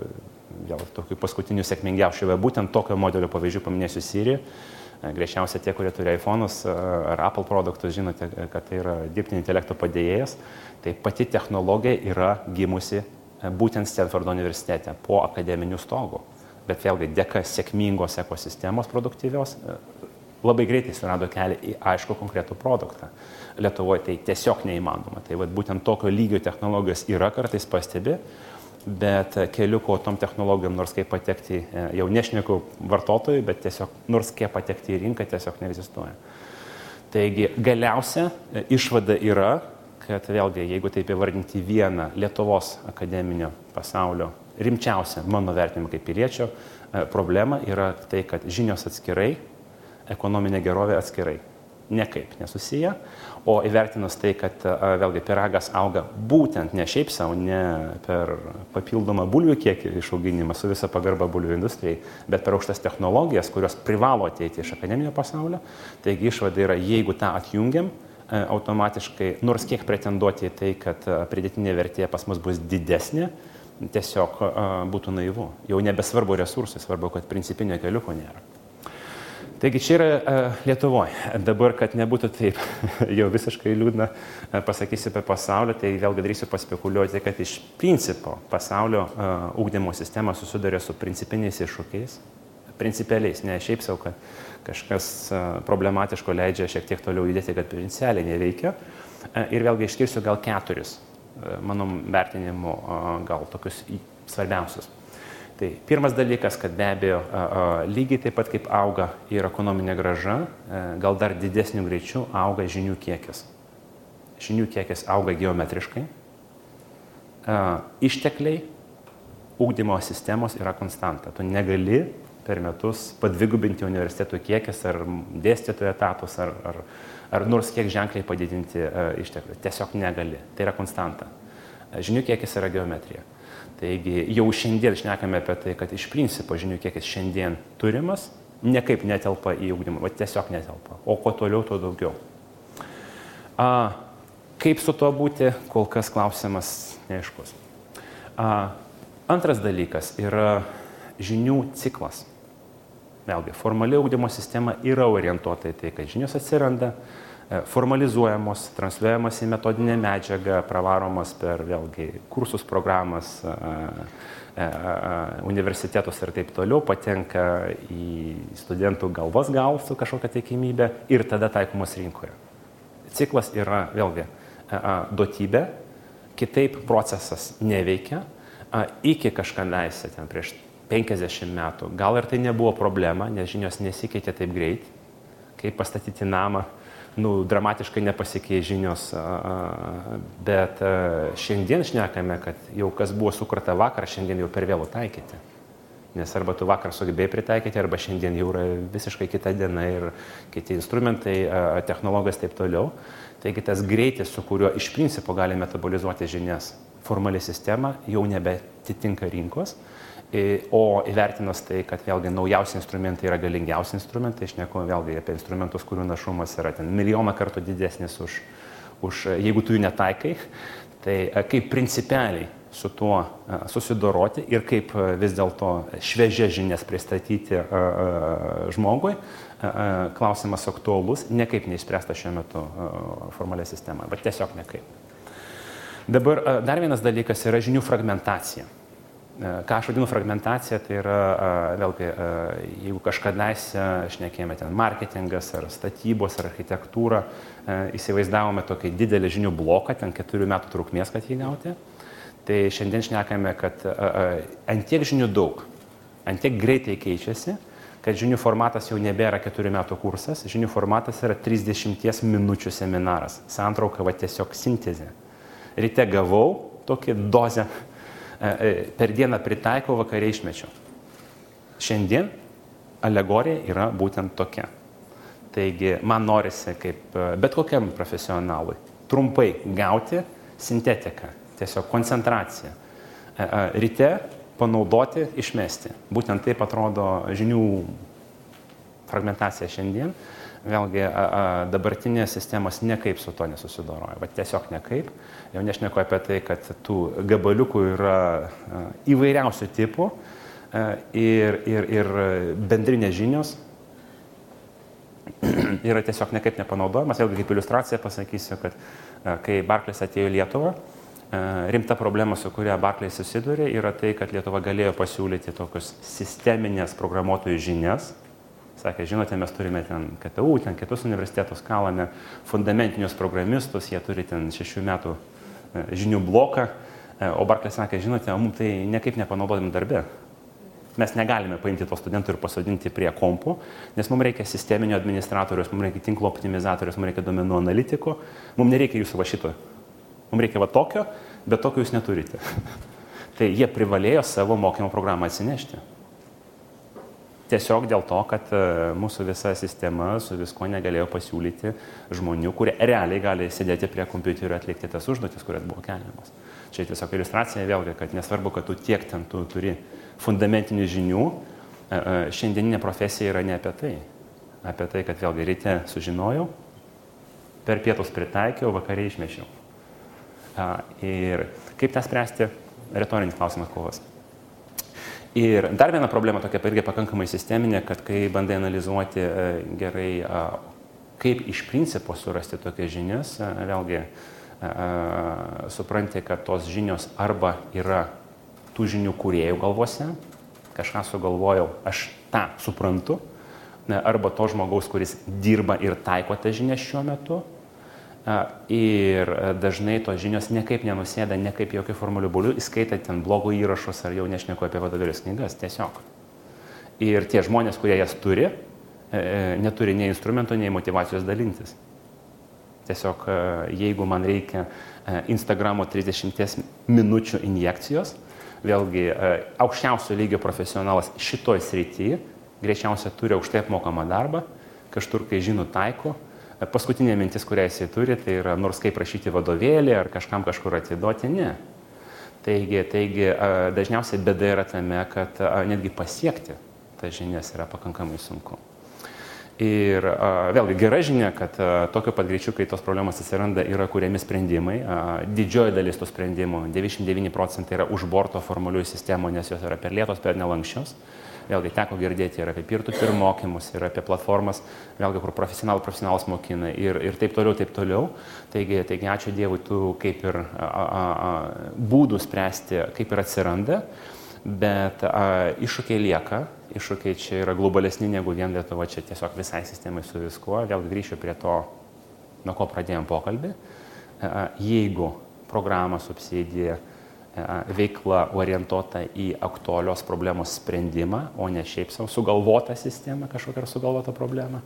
vėl tokių paskutinių sėkmingiausių, bet būtent tokio modelio pavyzdžių paminėsiu Siri. E, Greičiausiai tie, kurie turi iPhone'us e, ar Apple produktus, žinote, kad tai yra dirbtinio intelekto padėjėjas. Tai pati technologija yra gimusi e, būtent Stanfordo universitete po akademinių stogų. Bet vėlgi dėka sėkmingos ekosistemos produktyvios labai greitai surado kelią į aišku konkretų produktą. Lietuvoje tai tiesiog neįmanoma. Tai vat, būtent tokio lygio technologijos yra kartais pastebi, bet keliu ko tom technologijom nors kaip patekti, e, jau nešneku vartotojui, bet tiesiog nors kaip patekti į rinką tiesiog neegzistuoja. Taigi galiausia e, išvada yra, kad vėlgi, jeigu taip įvardinti vieną Lietuvos akademinio pasaulio rimčiausią mano vertinimą kaip piliečio e, problema yra tai, kad žinios atskirai, ekonominė gerovė atskirai. Nekaip nesusiję, O įvertinus tai, kad vėlgi piragas auga būtent ne šiaip savo, ne per papildomą bulvių kiekį išauginimą su visa pagarba bulvių industrijai, bet per aukštas technologijas, kurios privalo ateiti iš akademinio pasaulio. Taigi išvada yra, jeigu tą atjungiam, automatiškai, nors kiek pretenduoti į tai, kad pridėtinė vertė pas mus bus didesnė, tiesiog būtų naivu. Jau nebesvarbu resursai, svarbu, kad principinio keliuko nėra. Taigi čia yra uh, Lietuvoje. Dabar, kad nebūtų taip jau visiškai liūdna, uh, pasakysiu apie pasaulį, tai vėlgi darysiu paspekuliuoti, kad iš principo pasaulio ūkdymo sistema susiduria su principiniais iššūkiais. Principeliais, ne šiaip savo, kad kažkas problematiško leidžia šiek tiek toliau judėti, kad principeliai neveikia. Ir vėlgi išskirsiu gal keturis, mano vertinimu, gal tokius svarbiausius. Tai pirmas dalykas, kad be abejo lygiai taip pat kaip auga ir ekonominė graža, e, gal dar didesnių greičių auga žinių kiekis. Žinių kiekis auga geometriškai. Ištekliai ūkdymo sistemos yra konstanta. Tu negali per metus padvigubinti universitetų kiekis ar dėstytojų etatus ar, ar, ar nors kiek ženkliai padidinti uh, išteklių. Tiesiog negali. Tai yra konstanta. Žinių kiekis yra geometrija. Taigi jau šiandien šnekame apie tai, kad iš principo žinių kiekis šiandien turimas nekaip netelpa į ugdymą, o tiesiog netelpa. O kuo toliau, tuo daugiau. A, kaip su tuo būti, kol kas klausimas neaiškus. A, antras dalykas yra žinių ciklas. Vėlgi, formali ugdymo sistema yra orientuota į tai, kad žinios atsiranda, formalizuojamos, transliuojamos į metodinę medžiagą, pravaromos per vėlgi kursus, programas, e, e, universitetus ir taip toliau, patenka į studentų galvas gal su kažkokia tikimybė ir tada taikomos rinkoje. Ciklas yra vėlgi duotybė, kitaip procesas neveikia, iki kažką leisė ten prieš 50 metų. Gal ir tai nebuvo problema, nes žinios nesikeitė taip greit, kaip pastatyti namą nu, dramatiškai nepasikeis žinios, bet šiandien šnekame, kad jau kas buvo sukurta vakar, šiandien jau per vėlų taikyti. Nes arba tu vakar sugebėjai pritaikyti, arba šiandien jau yra visiškai kita diena ir kiti instrumentai, technologijos taip toliau. Taigi tas greitis, su kuriuo iš principo gali metabolizuoti žinias formali sistema, jau nebetitinka rinkos. O įvertinus tai, kad vėlgi naujausi instrumentai yra galingiausi instrumentai, aš neku vėlgi apie instrumentus, kurių našumas yra ten milijoną kartų didesnis už, už jeigu tu jų netaikai, tai kaip principeliai su tuo susidoroti ir kaip vis dėlto šviežia žinias pristatyti žmogui, klausimas aktuolus, nekaip neišspręsta šiuo metu formalią sistemą, bet tiesiog nekaip. Dabar dar vienas dalykas yra žinių fragmentacija. Ką aš vadinu fragmentacija, tai yra, vėlgi, jeigu kažkadais šnekėjome ten marketingas ar statybos ar architektūra, įsivaizdavome tokį didelį žinių bloką, ten keturių metų trukmės, kad jį gauti. Tai šiandien šnekame, kad ant tiek žinių daug, ant tiek greitai keičiasi, kad žinių formatas jau nebėra keturių metų kursas, žinių formatas yra 30 minučių seminaras. Santrauka va tiesiog sintezė. Ryte gavau tokį dozę per dieną pritaikau, vakare išmečiau. Šiandien alegorija yra būtent tokia. Taigi man norisi, kaip e, bet kokiam profesionalui, trumpai gauti sintetiką, tiesiog koncentraciją. Ryte panaudoti, išmesti. Būtent taip atrodo žinių fragmentacija šiandien vėlgi dabartinės sistemos niekaip su to nesusidoroja, bet tiesiog niekaip. Jau nešneku apie tai, kad tų gabaliukų yra įvairiausių tipų ir, ir, ir bendrinės žinios yra tiesiog niekaip nepanaudojamas. Vėlgi kaip iliustracija pasakysiu, kad kai Barklės atėjo į Lietuvą, rimta problema, su kuria Barklai susidurė, yra tai, kad Lietuva galėjo pasiūlyti tokius sisteminės programuotojų žinias, Sakė, žinote, mes turime ten KTU, ten kitus universitetus, kalame fundamentinius programistus, jie turi ten šešių metų e, žinių bloką, e, o Barklės sakė, žinote, mums tai nekaip nepanaudodami darbe. Mes negalime paimti to studentų ir pasodinti prie kompų, nes mums reikia sisteminio administratorius, mums reikia tinklo optimizatorius, mums reikia domenų analitiko, mums nereikia jūsų va šito. Mums reikia va tokio, bet tokio jūs neturite. tai jie privalėjo savo mokymo programą atsinešti. Tiesiog dėl to, kad e, mūsų visa sistema su visko negalėjo pasiūlyti žmonių, kurie realiai gali sėdėti prie kompiuterio ir atlikti tas užduotis, kurias buvo keliamas. Čia tiesiog iliustracija vėlgi, kad nesvarbu, kad tu tiek ten tu turi fundamentinių žinių, e, e, šiandieninė profesija yra ne apie tai. Apie tai, kad vėlgi ryte sužinojau, per pietus pritaikiau, vakariai išmešiau. Ir kaip tą spręsti? Retorinis klausimas kovas. Ir dar viena problema tokia irgi pakankamai sisteminė, kad kai bandai analizuoti e, gerai, kaip iš principo surasti tokias žinias, vėlgi supranti, kad tos žinios arba yra tų žinių kuriejų galvose, kažką sugalvojau, aš tą suprantu, arba to žmogaus, kuris dirba ir taiko tą žinią šiuo metu, Ir dažnai tos žinios niekaip nenusėda, niekaip jokių formalių būlių, įskaitant ten blogo įrašus ar jau nešneku apie vadovėlius knygas, tiesiog. Ir tie žmonės, kurie jas turi, e, e, neturi nei instrumento, nei motivacijos dalintis. Tiesiog e, jeigu man reikia Instagramo 30 minučių injekcijos, vėlgi aukščiausio lygio profesionalas šitoj srityje greičiausiai turi aukštai apmokamą darbą, kažkur, kai žino, taiko, Paskutinė mintis, kurią jisai turi, tai yra nors kaip rašyti vadovėlį ar kažkam kažkur atiduoti, ne. Taigi, taigi dažniausiai bėda yra tame, kad netgi pasiekti tas žinias yra pakankamai sunku. Ir a, vėlgi gera žinia, kad a, tokio pat greičiu, kai tos problemos atsiranda, yra kuriami sprendimai. A, didžioji dalis tų sprendimų, 99 procentai yra už borto formaliųjų sistemų, nes jos yra per lėtos, per nelankščios. Vėlgi teko girdėti ir apie peer-to-peer mokymus, ir apie platformas, vėlgi, kur profesionalų profesionalas mokina ir, ir taip toliau, taip toliau. Taigi, taigi ačiū Dievui, tų kaip ir a, a, a, būdų spręsti, kaip ir atsiranda, bet a, iššūkiai lieka, iššūkiai čia yra globalesni negu vien Lietuva, čia tiesiog visai sistemai su viskuo. Vėlgi grįšiu prie to, nuo ko pradėjom pokalbį. A, jeigu programą subsidija veikla orientuota į aktualios problemos sprendimą, o ne šiaip savo sugalvotą sistemą, kažkokią sugalvotą problemą,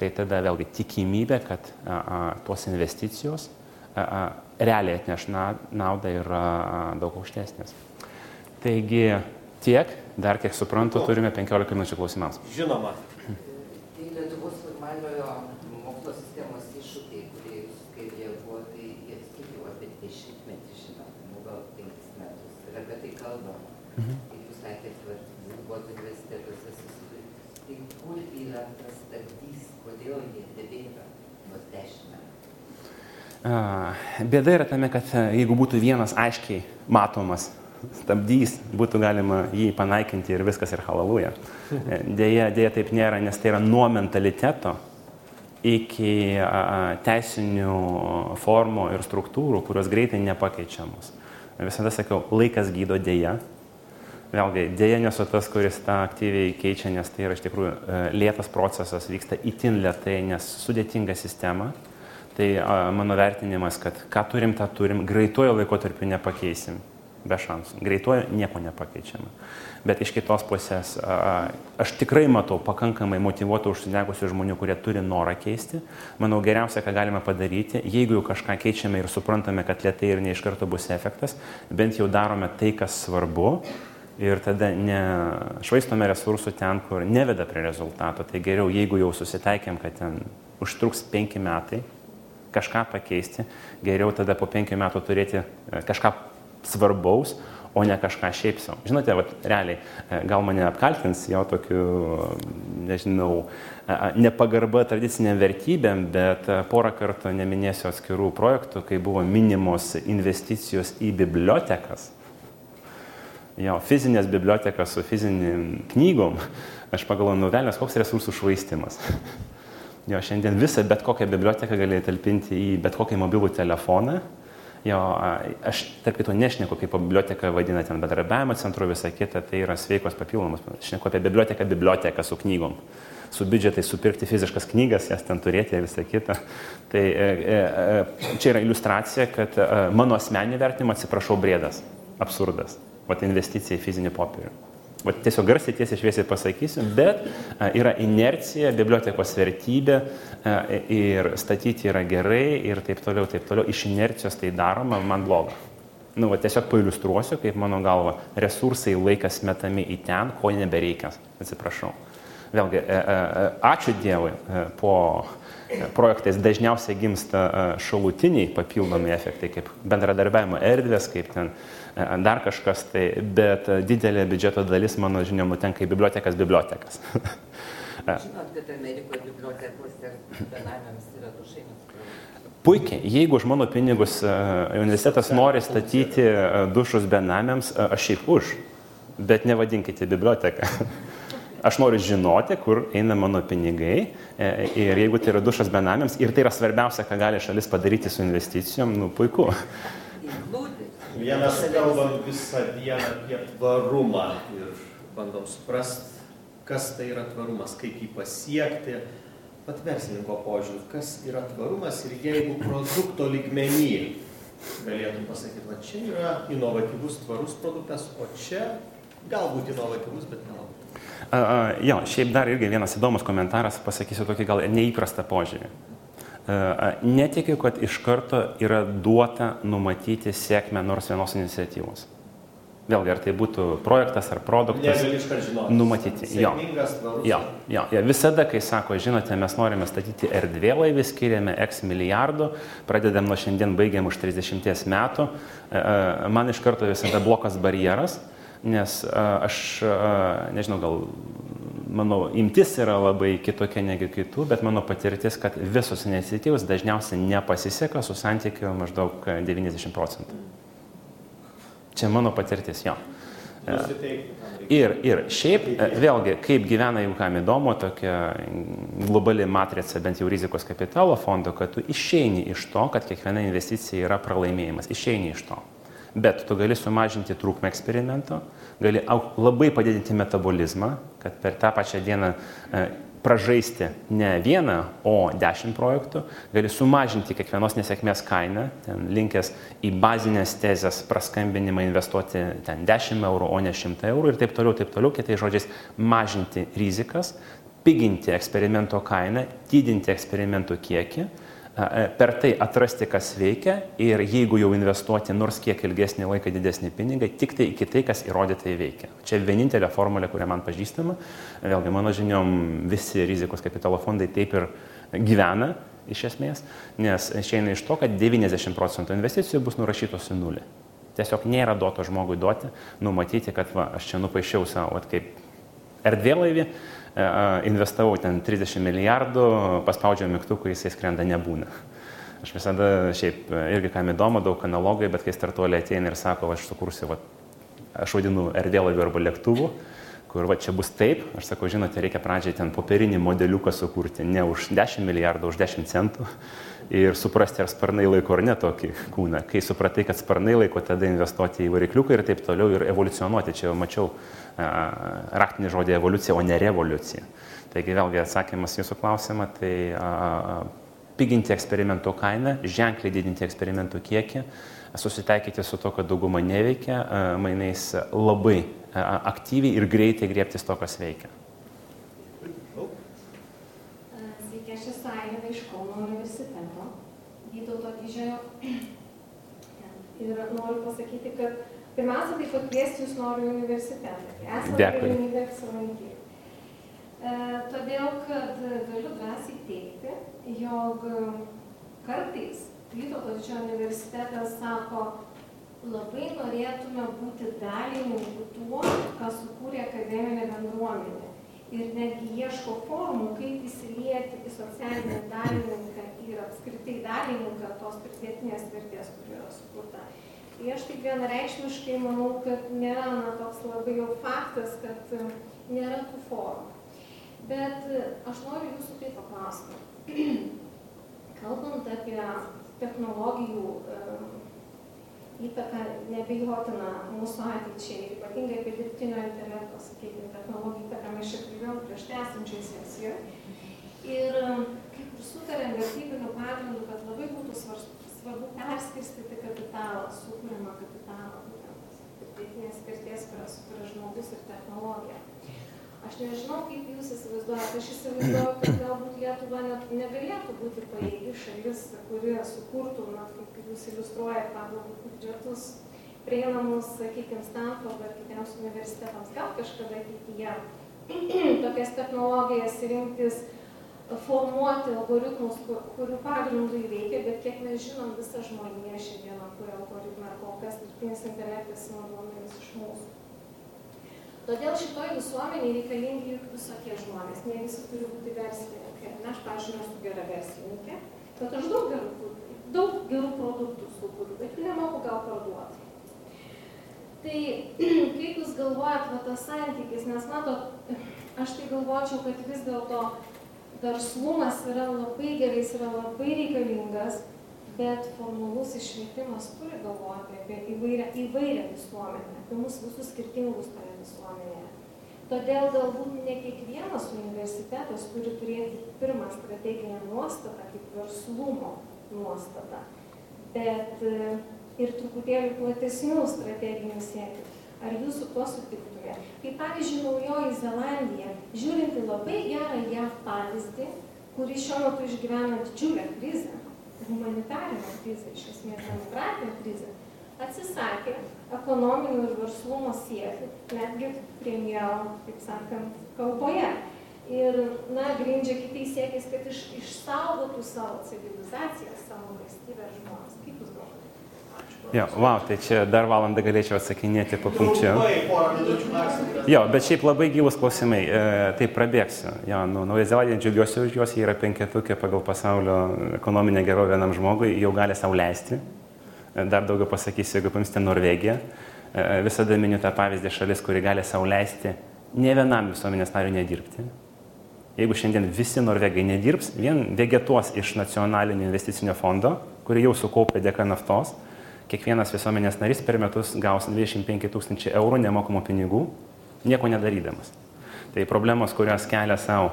tai tada vėlgi tikimybė, kad a, a, tos investicijos a, a, realiai atneš naudą yra a, daug aukštesnės. Taigi Tiek, dar kiek suprantu, turime 15 minučių klausimams. Žinoma. Tai Lietuvos formaliojo mokslo sistemos iššūkiai, kurie jūs skaidrėje buvo, tai jie kiek jau apie dešimtmetį žinot, nu gal penkis metus ir kalbama. Mhm. Kaip jūs sakėt, vat, buvot universitetuose susidūrėt. Tai kur yra tas stabdys, kodėl jie tebėra vos dešimt metų? Bėda yra tame, kad jeigu būtų vienas aiškiai matomas stabdys, būtų galima jį panaikinti ir viskas ir halaluja. Deja, deja taip nėra, nes tai yra nuo mentaliteto iki teisinių formų ir struktūrų, kurios greitai nepakeičiamos. Visada sakiau, laikas gydo dėja. Vėlgi, dėja nesu tas, kuris tą aktyviai keičia, nes tai yra iš tikrųjų e, lėtas procesas, vyksta itin lietai, nes sudėtinga sistema. Tai a, mano vertinimas, kad ką turim, tą turim, greituoju laikotarpiu nepakeisim. Be šansų. Greituoju nieko nepakeičiama. Bet iš kitos pusės aš tikrai matau pakankamai motivuotų užsidegusių žmonių, kurie turi norą keisti. Manau, geriausia, ką galime padaryti, jeigu jau kažką keičiame ir suprantame, kad lietai ir ne iš karto bus efektas, bent jau darome tai, kas svarbu. Ir tada nešvaistome resursų ten, kur neveda prie rezultato. Tai geriau, jeigu jau susitaikėm, kad ten užtruks penki metai, kažką pakeisti, geriau tada po penkių metų turėti e, kažką svarbaus, o ne kažką šiaip savo. Žinote, vat, realiai, e, gal mane apkaltins jo tokiu, nežinau, e, nepagarba tradiciniam vertybėm, bet porą kartų neminėsiu atskirų projektų, kai buvo minimos investicijos į bibliotekas. Jo, fizinės bibliotekas su fizinim knygom, aš pagalvoju, nuvelnės, koks resursų švaistimas. Jo, šiandien visą bet kokią biblioteką gali talpinti į bet kokį mobilų telefoną. Jo, aš tarp kito nešneku, kaip biblioteka vadina ten bendradarbiavimo centru, visą kitą, tai yra sveikos papildomas. Aš šneku apie biblioteką, biblioteką su knygom. Su biudžetai supirkti fiziškas knygas, jas ten turėti ir visą kitą. Tai e, e, čia yra iliustracija, kad e, mano asmeninį vertinimą atsiprašau brėdas, absurdas. O tai investicija į fizinį popierių. O tiesiog garsiai tiesiai šviesiai pasakysiu, bet yra inercija, bibliotekos vertybė ir statyti yra gerai ir taip toliau, taip toliau. Iš inercijos tai daroma, man bloga. Nu, va, tiesiog pailustruosiu, kaip mano galva, resursai laikas metami į ten, ko nebereikia. Atsiprašau. Vėlgi, e, e, ačiū Dievui, e, po projektais dažniausiai gimsta šalutiniai papildomi efektai, kaip bendradarbiavimo erdvės, kaip ten dar kažkas, tai, bet didelė biudžeto dalis, mano žiniom, nutenka į bibliotekas bibliotekas. Žinot, kad Amerikoje bibliotekose benamiams yra dušai Puikiai, jeigu už mano pinigus universitetas nori statyti dušus benamiams, aš šiaip už, bet nevadinkite biblioteką. Aš noriu žinoti, kur eina mano pinigai ir jeigu tai yra dušas benamiams ir tai yra svarbiausia, ką gali šalis padaryti su investicijom, nu puiku. Vienas kalbam visą dieną apie tvarumą ir bandom suprasti, kas tai yra tvarumas, kaip jį pasiekti. Pat verslininko požiūrį, kas yra tvarumas ir jeigu produkto lygmenį galėtum pasakyti, va čia yra inovatyvus tvarus produktas, o čia galbūt inovatyvus, bet nelabai. Uh, uh, jo, šiaip dar irgi vienas įdomus komentaras, pasakysiu tokį gal neįprastą požiūrį. Uh, netikiu, kad iš karto yra duota numatyti sėkmę nors vienos iniciatyvos. Vėlgi, ar tai būtų projektas ar produktas. Numatyti. Jo. jo, jo, jo. Visada, kai sako, žinote, mes norime statyti erdvėlaivį, skiriame X milijardų, pradedam nuo šiandien, baigiam už 30 metų, man iš karto visada blokas barjeras nes aš, nežinau, gal mano imtis yra labai kitokia negu kitų, bet mano patirtis, kad visos iniciatyvos dažniausiai nepasiseka su santykiu maždaug 90 procentų. Čia mano patirtis, jo. Ir, ir šiaip, vėlgi, kaip gyvena, jeigu kam įdomu, tokia globali matrica, bent jau rizikos kapitalo fondo, kad tu išeini iš to, kad kiekviena investicija yra pralaimėjimas. Išeini iš to bet tu gali sumažinti trukmę eksperimento, gali labai padidinti metabolizmą, kad per tą pačią dieną e, pražaisti ne vieną, o dešimt projektų, gali sumažinti kiekvienos nesėkmės kainą, ten linkęs į bazinės tezės praskambinimą investuoti ten 10 eurų, o ne 100 eurų ir taip toliau, taip toliau, kitais žodžiais, mažinti rizikas, piginti eksperimento kainą, didinti eksperimentų kiekį per tai atrasti, kas veikia ir jeigu jau investuoti nors kiek ilgesnį laiką didesnį pinigą, tik tai iki tai, kas įrodytai veikia. Čia vienintelė formulė, kurią man pažįstama. Vėlgi, mano žiniom, visi rizikos kapitalo fondai taip ir gyvena iš esmės, nes išeina iš to, kad 90 procentų investicijų bus nurašytos į nulį. Tiesiog nėra duoto žmogui duoti, numatyti, kad va, aš čia nupaišiau savo, kaip erdvėlaivį, E, investavau ten 30 milijardų, paspaudžiau mygtuką, jisai skrenda nebūna. Aš visada šiaip e, irgi kam įdomu, daug analogai, bet kai startuoliai ateina ir sako, aš sukursiu, va, aš vadinu erdvėlaiviu arba lėktuvu, kur va čia bus taip, aš sakau, žinote, reikia pradžiai ten popierinį modeliuką sukurti, ne už 10 milijardų, už 10 centų ir suprasti, ar sparnai laiko ar ne tokį kūną. Kai supratai, kad sparnai laiko, tada investuoti į varikliuką ir taip toliau ir evoliucionuoti. Čia jau mačiau raktinį žodį evoliucija, o ne revoliucija. Taigi vėlgi atsakymas jūsų klausimą, tai piginti eksperimentų kainą, ženkliai didinti eksperimentų kiekį, susitaikyti su to, kad dauguma neveikia, mainais labai aktyviai ir greitai griebtis to, kas veikia. Sveiki, aš esu Ailė iš Kauno universiteto, Vytauto didžiojo. Ir noriu pasakyti, kad Pirmiausia, tai pakviesti jūs noriu į universitetą. Esate galimybė apsilankyti. E, todėl, kad galiu drąsiai teikti, jog kartais Vytauto didžiojo universitetas sako, labai norėtume būti dalininku tuo, ką sukūrė akademinė bendruomenė. Ir netgi ieško formų, kaip įsilieti į socialinį dalininką ir apskritai dalininką tos pridėtinės vertės, kuri yra sukurta. Tai aš taip vienareikšmiškai manau, kad nėra na, toks labai jau faktas, kad e, nėra tų formų. Bet e, aš noriu jūsų taip paklausti. Kalbant apie technologijų um, įtaką nebejotina mūsų ateičiai ypatingai apie dirbtinio intelekto, sakykime, technologijų įtaką mes čia kalbėjom prieš tai esančiai sesijoje. Ir kaip ir sutarėm vertybinių pagrindų, kad labai būtų svarstu svarbu perskirstyti kapitalą, sukūrimą kapitalą, būtent pridėtinės vertės, kurią sukuria žmogus ir technologija. Aš nežinau, kaip jūs įsivaizduojate, aš įsivaizduoju, kad galbūt Lietuva net negalėtų būti paėgi šalis, kuri sukurtų, na, kaip jūs iliustruojate, pagal biudžetus prieinamus, sakykime, Stanford ar kitiems universitetams, gal kažkada ateityje tokias technologijas rinktis formuoti algoritmus, kur, kurių pagrindų įveikia, bet kiek mes žinom, visa žmonija šiandieną kuria algoritmą ir kol kas dirbtinis intelektas ima duomenis iš mūsų. Todėl šitoj visuomeniai reikalingi juk visokie žmonės, ne visi turi būti verslininkai. Na, aš, pažiūrėjau, esu gera verslininkė, bet aš daug gerų, daug gerų produktų sukuriu, bet jų nemoku gal parduoti. Tai kaip jūs galvojat, va tas santykis, nes matot, aš tai galvočiau, kad vis dėlto verslumas yra labai gerai, jis yra labai reikalingas, bet formalus išvietimas turi galvoti apie įvairią, įvairią visuomenę, apie mūsų visus skirtingus toje visuomenėje. Todėl galbūt ne kiekvienas universitetas turi turėti pirmą strateginę nuostatą kaip verslumo nuostatą, bet e, ir truputėlį platesnių strateginių siekių. Ar jūs su tuo sutiktumėte? Kaip pavyzdžiui, Naujoji Zelandija, žiūrinti labai gerą JAV pavyzdį, kuri šiuo metu išgyvena didžiulę krizę, humanitarinę krizę, iš esmės demokratinę krizę, atsisakė ekonominių ir verslumo siekių, netgi premjero, kaip sakant, kalboje. Ir, na, grindžia kitais siekiais, kad iš, išsaugotų savo civilizaciją, savo valstybę žmonės. Jo, wow, tai čia dar valandą galėčiau atsakinėti po punkčių. Jo, bet šiaip labai gilus klausimai, e, tai prabėgsiu. Jo, nu, Nauja Zelandija džiaugiuosi už juos, jie yra penketukė pagal pasaulio ekonominę gerovę vienam žmogui, jau gali sau leisti. E, dar daugiau pasakysiu, jeigu paimsite Norvegiją, e, visada miniu tą pavyzdį šalis, kuri gali sau leisti ne vienam visuomenės nariui nedirbti. Jeigu šiandien visi norvegai nedirbs, vien vegetuos iš nacionalinio investicinio fondo, kurį jau sukaupė dėka naftos, kiekvienas visuomenės narys per metus gaus 25 tūkstančių eurų nemokamų pinigų, nieko nedarydamas. Tai problemos, kurios kelia savo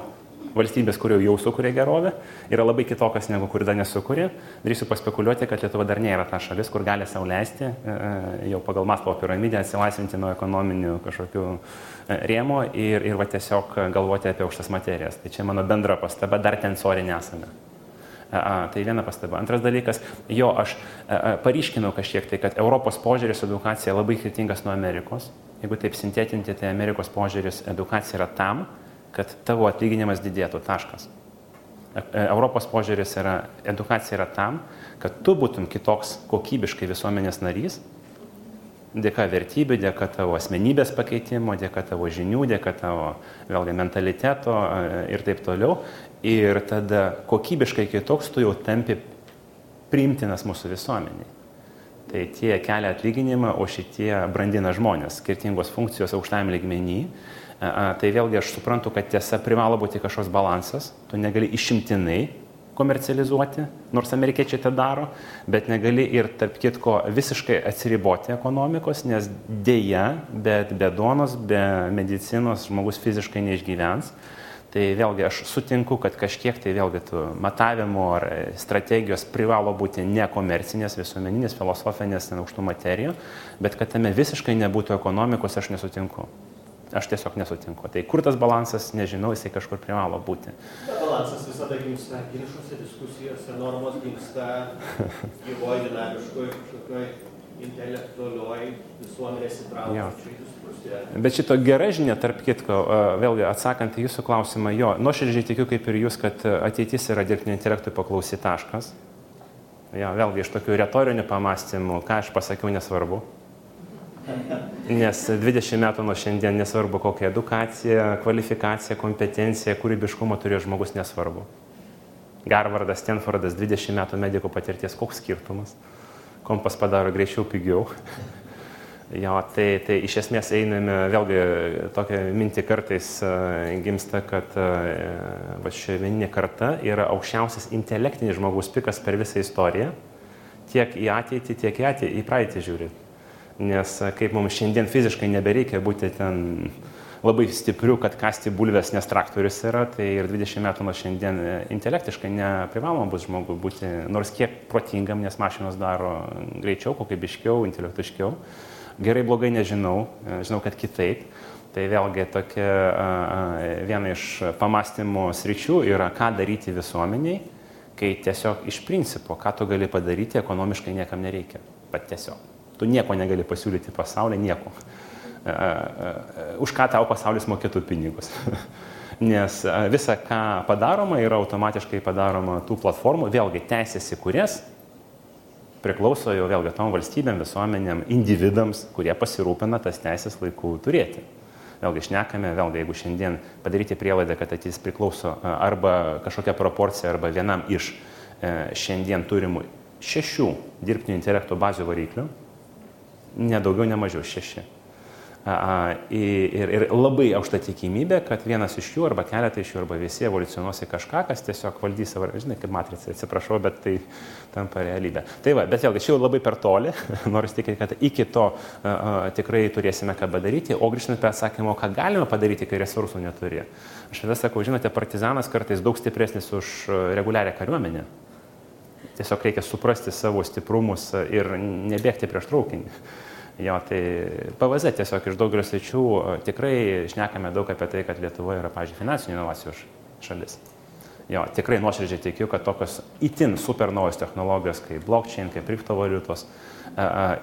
valstybės, kurio jau sukuria gerovę, yra labai kitokios negu kur dar nesukuria. Darysiu paspekuliuoti, kad Lietuva dar nėra ta šalis, kur gali sauliaisti e, e, jau pagal Maslovo piramidę atsilaisvinti nuo ekonominių kažkokių e, rėmų ir, ir va tiesiog galvoti apie aukštas materijas. Tai čia mano bendra pastaba, dar ten sori nesame. Tai viena pastaba. Antras dalykas, jo, aš paryškinau kažkiek tai, kad Europos požiūris edukacija labai skirtingas nuo Amerikos. Jeigu taip sintetinti, tai Amerikos požiūris edukacija yra tam, kad tavo atlyginimas didėtų. Taškas. E, Europos požiūris yra, edukacija yra tam, kad tu būtum kitoks kokybiškai visuomenės narys, dėka vertybių, dėka tavo asmenybės pakeitimo, dėka tavo žinių, dėka tavo vėlgi mentaliteto e, ir taip toliau ir tada kokybiškai kitoks tu jau tampi priimtinas mūsų visuomeniai. Tai tie kelia atlyginimą, o šitie brandina žmonės, skirtingos funkcijos aukštajam lygmenį. Tai vėlgi aš suprantu, kad tiesa privalo būti kažkoks balansas, tu negali išimtinai komercializuoti, nors amerikiečiai tai daro, bet negali ir tarp kitko visiškai atsiriboti ekonomikos, nes dėja, bet be duonos, be medicinos žmogus fiziškai neišgyvens. Tai vėlgi aš sutinku, kad kažkiek tai vėlgi tų matavimų ar strategijos privalo būti nekomercinės, visuomeninės, filosofinės, ten aukštų materijų, bet kad tame visiškai nebūtų ekonomikos, aš nesutinku. Aš tiesiog nesutinku. Tai kur tas balansas, nežinau, jisai kažkur privalo būti. Na, balansas visada gimsta ginčiuose, diskusijose, normos gimsta gyvoje, dinamiškoje, kažkokioje intelektualioj visuomenės diskusijoje. Bet šito gera žinia, tarp kitko, vėlgi atsakant į jūsų klausimą, jo, nuoširdžiai tikiu kaip ir jūs, kad ateitis yra dirbtinio intelektui paklausy taškas. Jo, vėlgi iš tokių retorinių pamastymų, ką aš pasakiau, nesvarbu. Nes 20 metų nuo šiandien nesvarbu, kokia edukacija, kvalifikacija, kompetencija, kūrybiškumo turėjo žmogus nesvarbu. Garvardas, Stanfordas, 20 metų medikų patirties, koks skirtumas? kompas padaro greičiau, pigiau. Jo, tai, tai iš esmės einame, vėlgi tokia mintį kartais uh, gimsta, kad uh, va šiovinė karta yra aukščiausias intelektinis žmogus pikas per visą istoriją, tiek į ateitį, tiek į, ateitį, į praeitį žiūrint. Nes uh, kaip mums šiandien fiziškai nebereikia būti ten labai stipriu, kad kasti bulves, nes traktorius yra, tai ir 20 metų nuo šiandien e, intelektiškai neprivaloma bus žmogui būti nors kiek protingam, nes mašinos daro greičiau, kokybiškiau, intelektiškiau. Gerai, blogai nežinau, e, žinau, kad kitaip. Tai vėlgi tokia viena iš pamastymų sričių yra, ką daryti visuomeniai, kai tiesiog iš principo, ką tu gali padaryti, ekonomiškai niekam nereikia. Pat tiesiog. Tu nieko negali pasiūlyti pasaulyje, nieko už ką tau pasaulis mokėtų pinigus. Nes visa, ką padaroma, yra automatiškai padaroma tų platformų, vėlgi teisės į kurias priklauso jau vėlgi tom valstybėm, visuomenėm, individams, kurie pasirūpina tas teisės laikų turėti. Vėlgi išnekame, vėlgi jeigu šiandien padaryti prielaidą, kad ateitis priklauso arba kažkokia proporcija, arba vienam iš šiandien turimų šešių dirbtinio intelekto bazių variklių, nedaugiau, ne mažiau šeši Ir, ir labai aukšta tikimybė, kad vienas iš jų arba keletą iš jų arba visi evoliucionuos į kažką, kas tiesiog valdys savo, žinai, kaip matrica, atsiprašau, bet tai tampa realybė. Tai va, bet vėlgi, čia jau labai per toli, noriu tikėti, kad iki to a, tikrai turėsime ką padaryti, o grįžtant prie atsakymo, ką galime padaryti, kai resursų neturi. Aš tada sakau, žinote, partizanas kartais daug stipresnis už reguliarią kariuomenę. Tiesiog reikia suprasti savo stiprumus ir nebėgti prieš traukinį. Jo, tai PVZ tiesiog iš daugelio sričių tikrai šnekame daug apie tai, kad Lietuva yra, pažiūrėjau, finansinių inovacijų šalis. Jo, tikrai nuoširdžiai tikiu, kad tokios itin super naujos technologijos kaip blockchain, kaip kriptovaliutos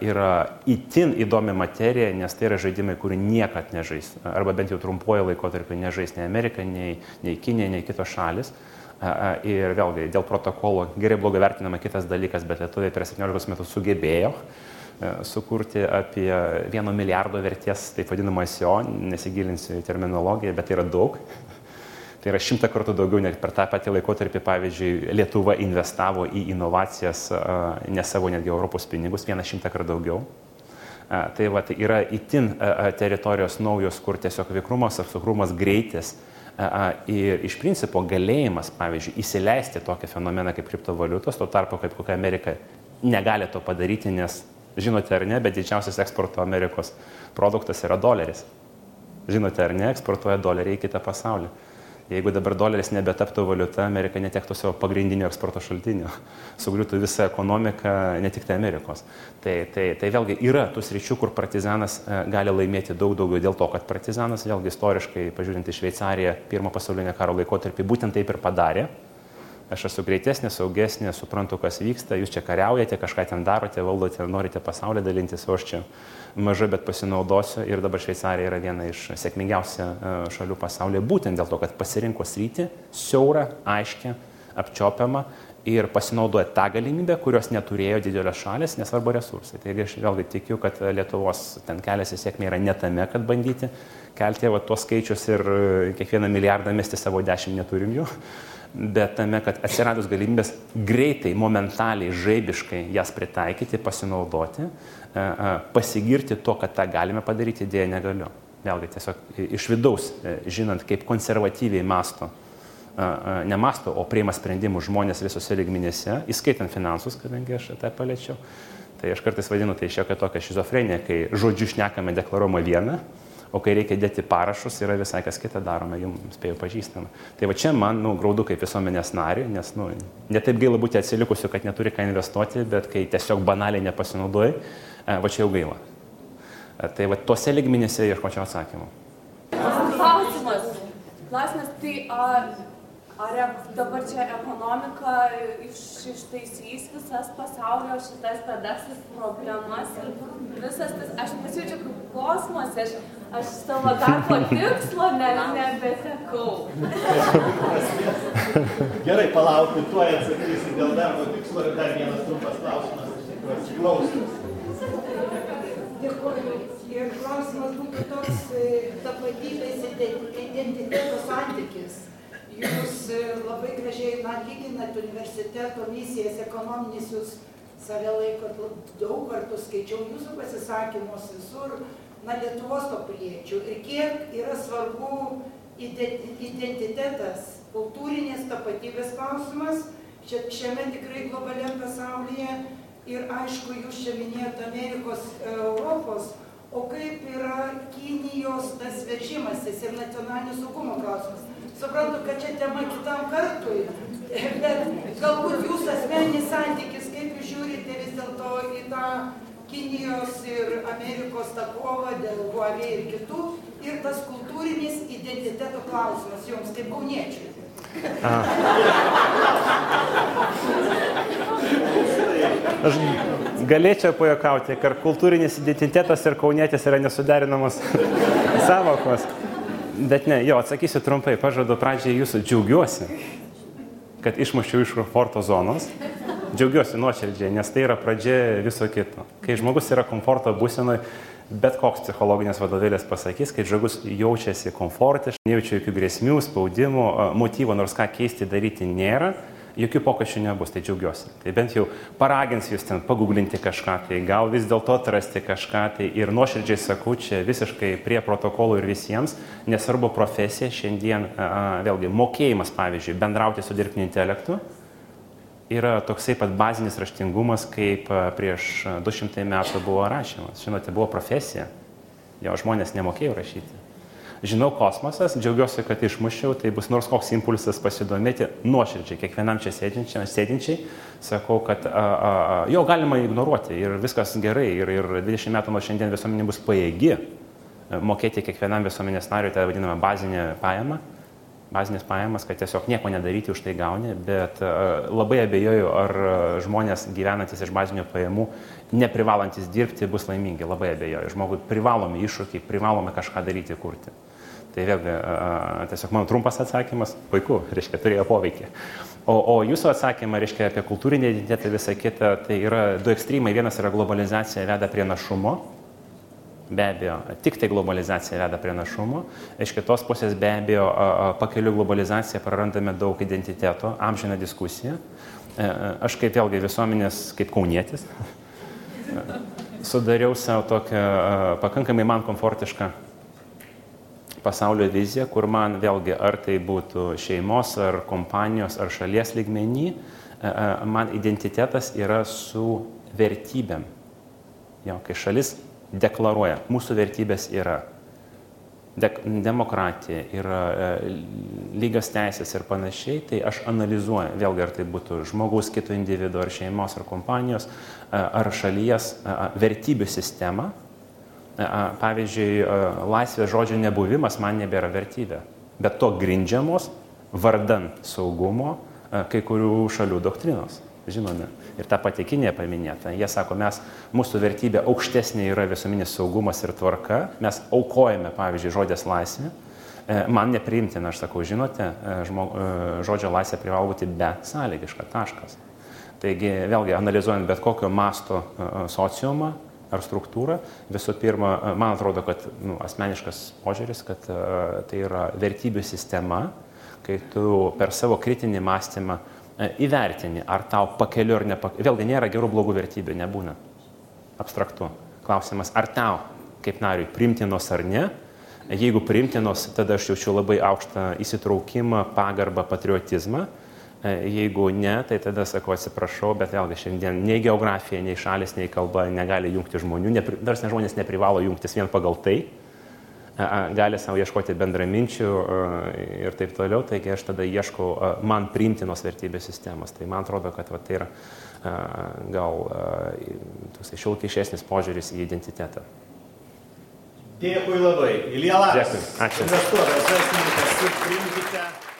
yra itin įdomi materija, nes tai yra žaidimai, kurių niekad nežais, arba bent jau trumpuoju laikotarpiu nežais nei Amerika, nei, nei Kinė, nei kitos šalis. Ir vėlgi, dėl protokolo gerai blogai vertinama kitas dalykas, bet lietuviai per 17 metus sugebėjo sukurti apie vieno milijardo vertės, taip vadinamą SEO, nesigilinsiu į terminologiją, bet tai yra daug. Tai yra šimta kartų daugiau, net per tą patį laikotarpį, pavyzdžiui, Lietuva investavo į inovacijas ne savo netgi Europos pinigus, vieną šimtą kartų daugiau. Tai va, tai yra itin teritorijos naujos, kur tiesiog vikrumas, apsukrumas, greitis ir iš principo galėjimas, pavyzdžiui, įsileisti tokią fenomeną kaip kriptovaliutos, tuo tarpu kaip kokia Amerika negali to padaryti, nes Žinote ar ne, bet didžiausias eksporto Amerikos produktas yra doleris. Žinote ar ne, eksportuoja dolerį į kitą pasaulį. Jeigu dabar doleris nebetaptų valiuta, Amerika netektų savo pagrindinio eksporto šaltinio. Sugriūtų visa ekonomika, ne tik tai Amerikos. Tai, tai, tai vėlgi yra tų sričių, kur partizanas e, gali laimėti daug daugiau dėl to, kad partizanas, vėlgi istoriškai, pažiūrint į Šveicariją, pirmo pasaulinio karo laikotarpį, būtent taip ir padarė aš esu greitesnė, saugesnė, suprantu, kas vyksta, jūs čia kariaujate, kažką ten darote, valdote, norite pasaulį dalintis, o aš čia maža, bet pasinaudosiu. Ir dabar Šveicarija yra viena iš sėkmingiausių e, šalių pasaulyje, būtent dėl to, kad pasirinko sritį, siaurą, aiškę, apčiopiamą ir pasinaudoja tą galimybę, kurios neturėjo didelės šalis, nesvarbu resursai. Taigi aš vėlgi tikiu, kad Lietuvos ten kelias į sėkmę yra ne tame, kad bandyti kelti va, tuos skaičius ir e, kiekvieną milijardą mesti savo dešimt neturim jų, bet tame, kad atsiradus galimybės greitai, momentaliai, žaibiškai jas pritaikyti, pasinaudoti, pasigirti to, kad tą galime padaryti, dėja negaliu. Vėlgi tiesiog iš vidaus, žinant, kaip konservatyviai masto nemasto, o priima sprendimus žmonės visose lygminėse, įskaitant finansus, kadangi aš tą paliečiau. Tai aš kartais vadinu tai šiokia tokia šizofrenija, kai žodžiu šnekame deklaruojama viena, o kai reikia dėti parašus, yra visai kas kita daroma, jums spėjau pažįstama. Tai va čia man, nu, graudu kaip visuomenės nariui, nes, nu, netaip gaila būti atsilikusiu, kad neturi ką investuoti, bet kai tiesiog banaliai nepasinaudoji, va čia jau gaila. Tai va tuose lygminėse ieškočiau atsakymų. Klausimas. Klausimas, tai ar Ar dabar čia ekonomika iš, ištaisys visas pasaulio šitas bedas ir problemas ir visas tas, aš pasijaučiu kaip kosmose, aš, aš savo darbo tikslo ne, nebetekau. Gerai, palaukit, tuoj atsakysi dėl darbo tikslo ir dar vienas trumpas klausimas, iš tikrųjų, klausimas. Dėkuoju. Ir klausimas būtų toks e, tapatybės identiteto santykis jūs e, labai gražiai na, lyginat universiteto misijas ekonominis, jūs save laikot daug kartų, skaičiau jūsų pasisakymus visur, na, Lietuvos to piliečių ir kiek yra svarbu identitetas, kultūrinės tapatybės klausimas šiame tikrai globaliam pasaulyje ir aišku, jūs čia minėjote Amerikos, Europos, o kaip yra Kinijos tas veržimasis ir nacionalinio saugumo klausimas suprantu, kad čia tema kitam kartui, bet galbūt jūsų asmeninis santykis, kaip jūs žiūrite vis dėlto į tą Kinijos ir Amerikos tą kovą dėl Huawei ir kitų, ir tas kultūrinis identiteto klausimas jums kaip kauniečiui. Aš galėčiau pajokauti, kad kultūrinis identitetas ir kaunėtis yra nesuderinamos savokos. Bet ne, jo, atsakysiu trumpai, pažadu pradžiai jūsų džiaugiuosi, kad išmušiau iš komforto zonos. Džiaugiuosi nuoširdžiai, nes tai yra pradžia viso kito. Kai žmogus yra komforto būsenoje, bet koks psichologinės vadovėlės pasakys, kai žmogus jaučiasi komfortiškai, nejaučia jokių grėsmių, spaudimų, motyvo nors ką keisti daryti nėra, jokių pokyčių nebus, tai džiaugiuosi. Tai bent jau paragins jūs ten paguglinti kažką, tai gal vis dėlto atrasti kažką, tai ir nuoširdžiai sakau, čia visiškai prie protokolų ir visiems, nesvarbu profesija, šiandien vėlgi mokėjimas, pavyzdžiui, bendrauti su dirbtiniu intelektu yra toksai pat bazinis raštingumas, kaip prieš 200 metų buvo rašymas. Žinote, buvo profesija, jo žmonės nemokėjo rašyti žinau kosmosas, džiaugiuosi, kad išmušiau, tai bus nors koks impulsas pasidomėti nuoširdžiai, kiekvienam čia sėdinčiam, sėdinčiai, sakau, kad a, a, jo galima ignoruoti ir viskas gerai ir, ir 20 metų nuo šiandien visuomenė bus pajėgi mokėti kiekvienam visuomenės nariui tą vadinamą bazinę pajamą, bazinės pajamas, kad tiesiog nieko nedaryti už tai gauni, bet labai abejoju, ar žmonės gyvenantis iš bazinių pajamų, neprivalantis dirbti, bus laimingi, labai abejoju. Žmogui privalomi iššūkiai, privalome kažką daryti, kurti. Tai vėlgi, tiesiog mano trumpas atsakymas, puiku, reiškia, turėjo poveikį. O, o jūsų atsakymą, reiškia, apie kultūrinį identitetą ir visą kitą, tai yra du ekstremai. Vienas yra globalizacija veda prie našumo, be abejo, tik tai globalizacija veda prie našumo. Iš kitos pusės be abejo, pakeliu globalizaciją prarandame daug identiteto, amžiną diskusiją. E, e, aš kaip vėlgi visuomenės, kaip kaunietis, sudariau savo tokią pakankamai man komfortišką pasaulio viziją, kur man vėlgi, ar tai būtų šeimos, ar kompanijos, ar šalies lygmenį, e, e, man identitetas yra su vertybėm. Jo, kai šalis deklaruoja, mūsų vertybės yra de demokratija, yra e, lygios teisės ir panašiai, tai aš analizuoju, vėlgi ar tai būtų žmogaus, kito individuo, ar šeimos, ar kompanijos, ar šalies vertybių sistema, pavyzdžiui, laisvės žodžio nebuvimas man nebėra vertybė, bet to grindžiamos vardan saugumo, kai kurių šalių doktrinos. Žinome. Ir ta pati Kinė paminėta. Jie sako, mes, mūsų vertybė aukštesnė yra visuominis saugumas ir tvarka. Mes aukojame, pavyzdžiui, žodės laisvę. Man nepriimtina, aš sakau, žinote, žmo, žodžio laisvė privalo būti besąlygiška. Taškas. Taigi, vėlgi, analizuojant bet kokio masto sociumą, ar struktūrą. Visų pirma, man atrodo, kad nu, asmeniškas požiūris, kad uh, tai yra vertybių sistema, kai tu per savo kritinį mąstymą uh, įvertini, ar tau pakeliu ar nepakeliu. Vėlgi nėra gerų blogų vertybių, nebūna. Abstraktu. Klausimas, ar tau, kaip nariui, primtinos ar ne. Jeigu primtinos, tada aš jaučiu labai aukštą įsitraukimą, pagarbą, patriotizmą E, jeigu ne, tai tada sakau atsiprašau, bet vėlgi šiandien nei geografija, nei šalis, nei kalba negali jungti žmonių, versnė žmonės neprivalo jungtis vien pagal tai, gali savo ieškoti bendraminčių e, ir taip toliau, taigi aš tada ieškau e, man priimtinos vertybės sistemos. Tai man atrodo, kad va, tai yra gal toks šiolkišesnis požiūris į identitetą. Dėkui labai. Ilija Laras. Dėkui. Ačiū. Investuotojas, verslininkas priimkite.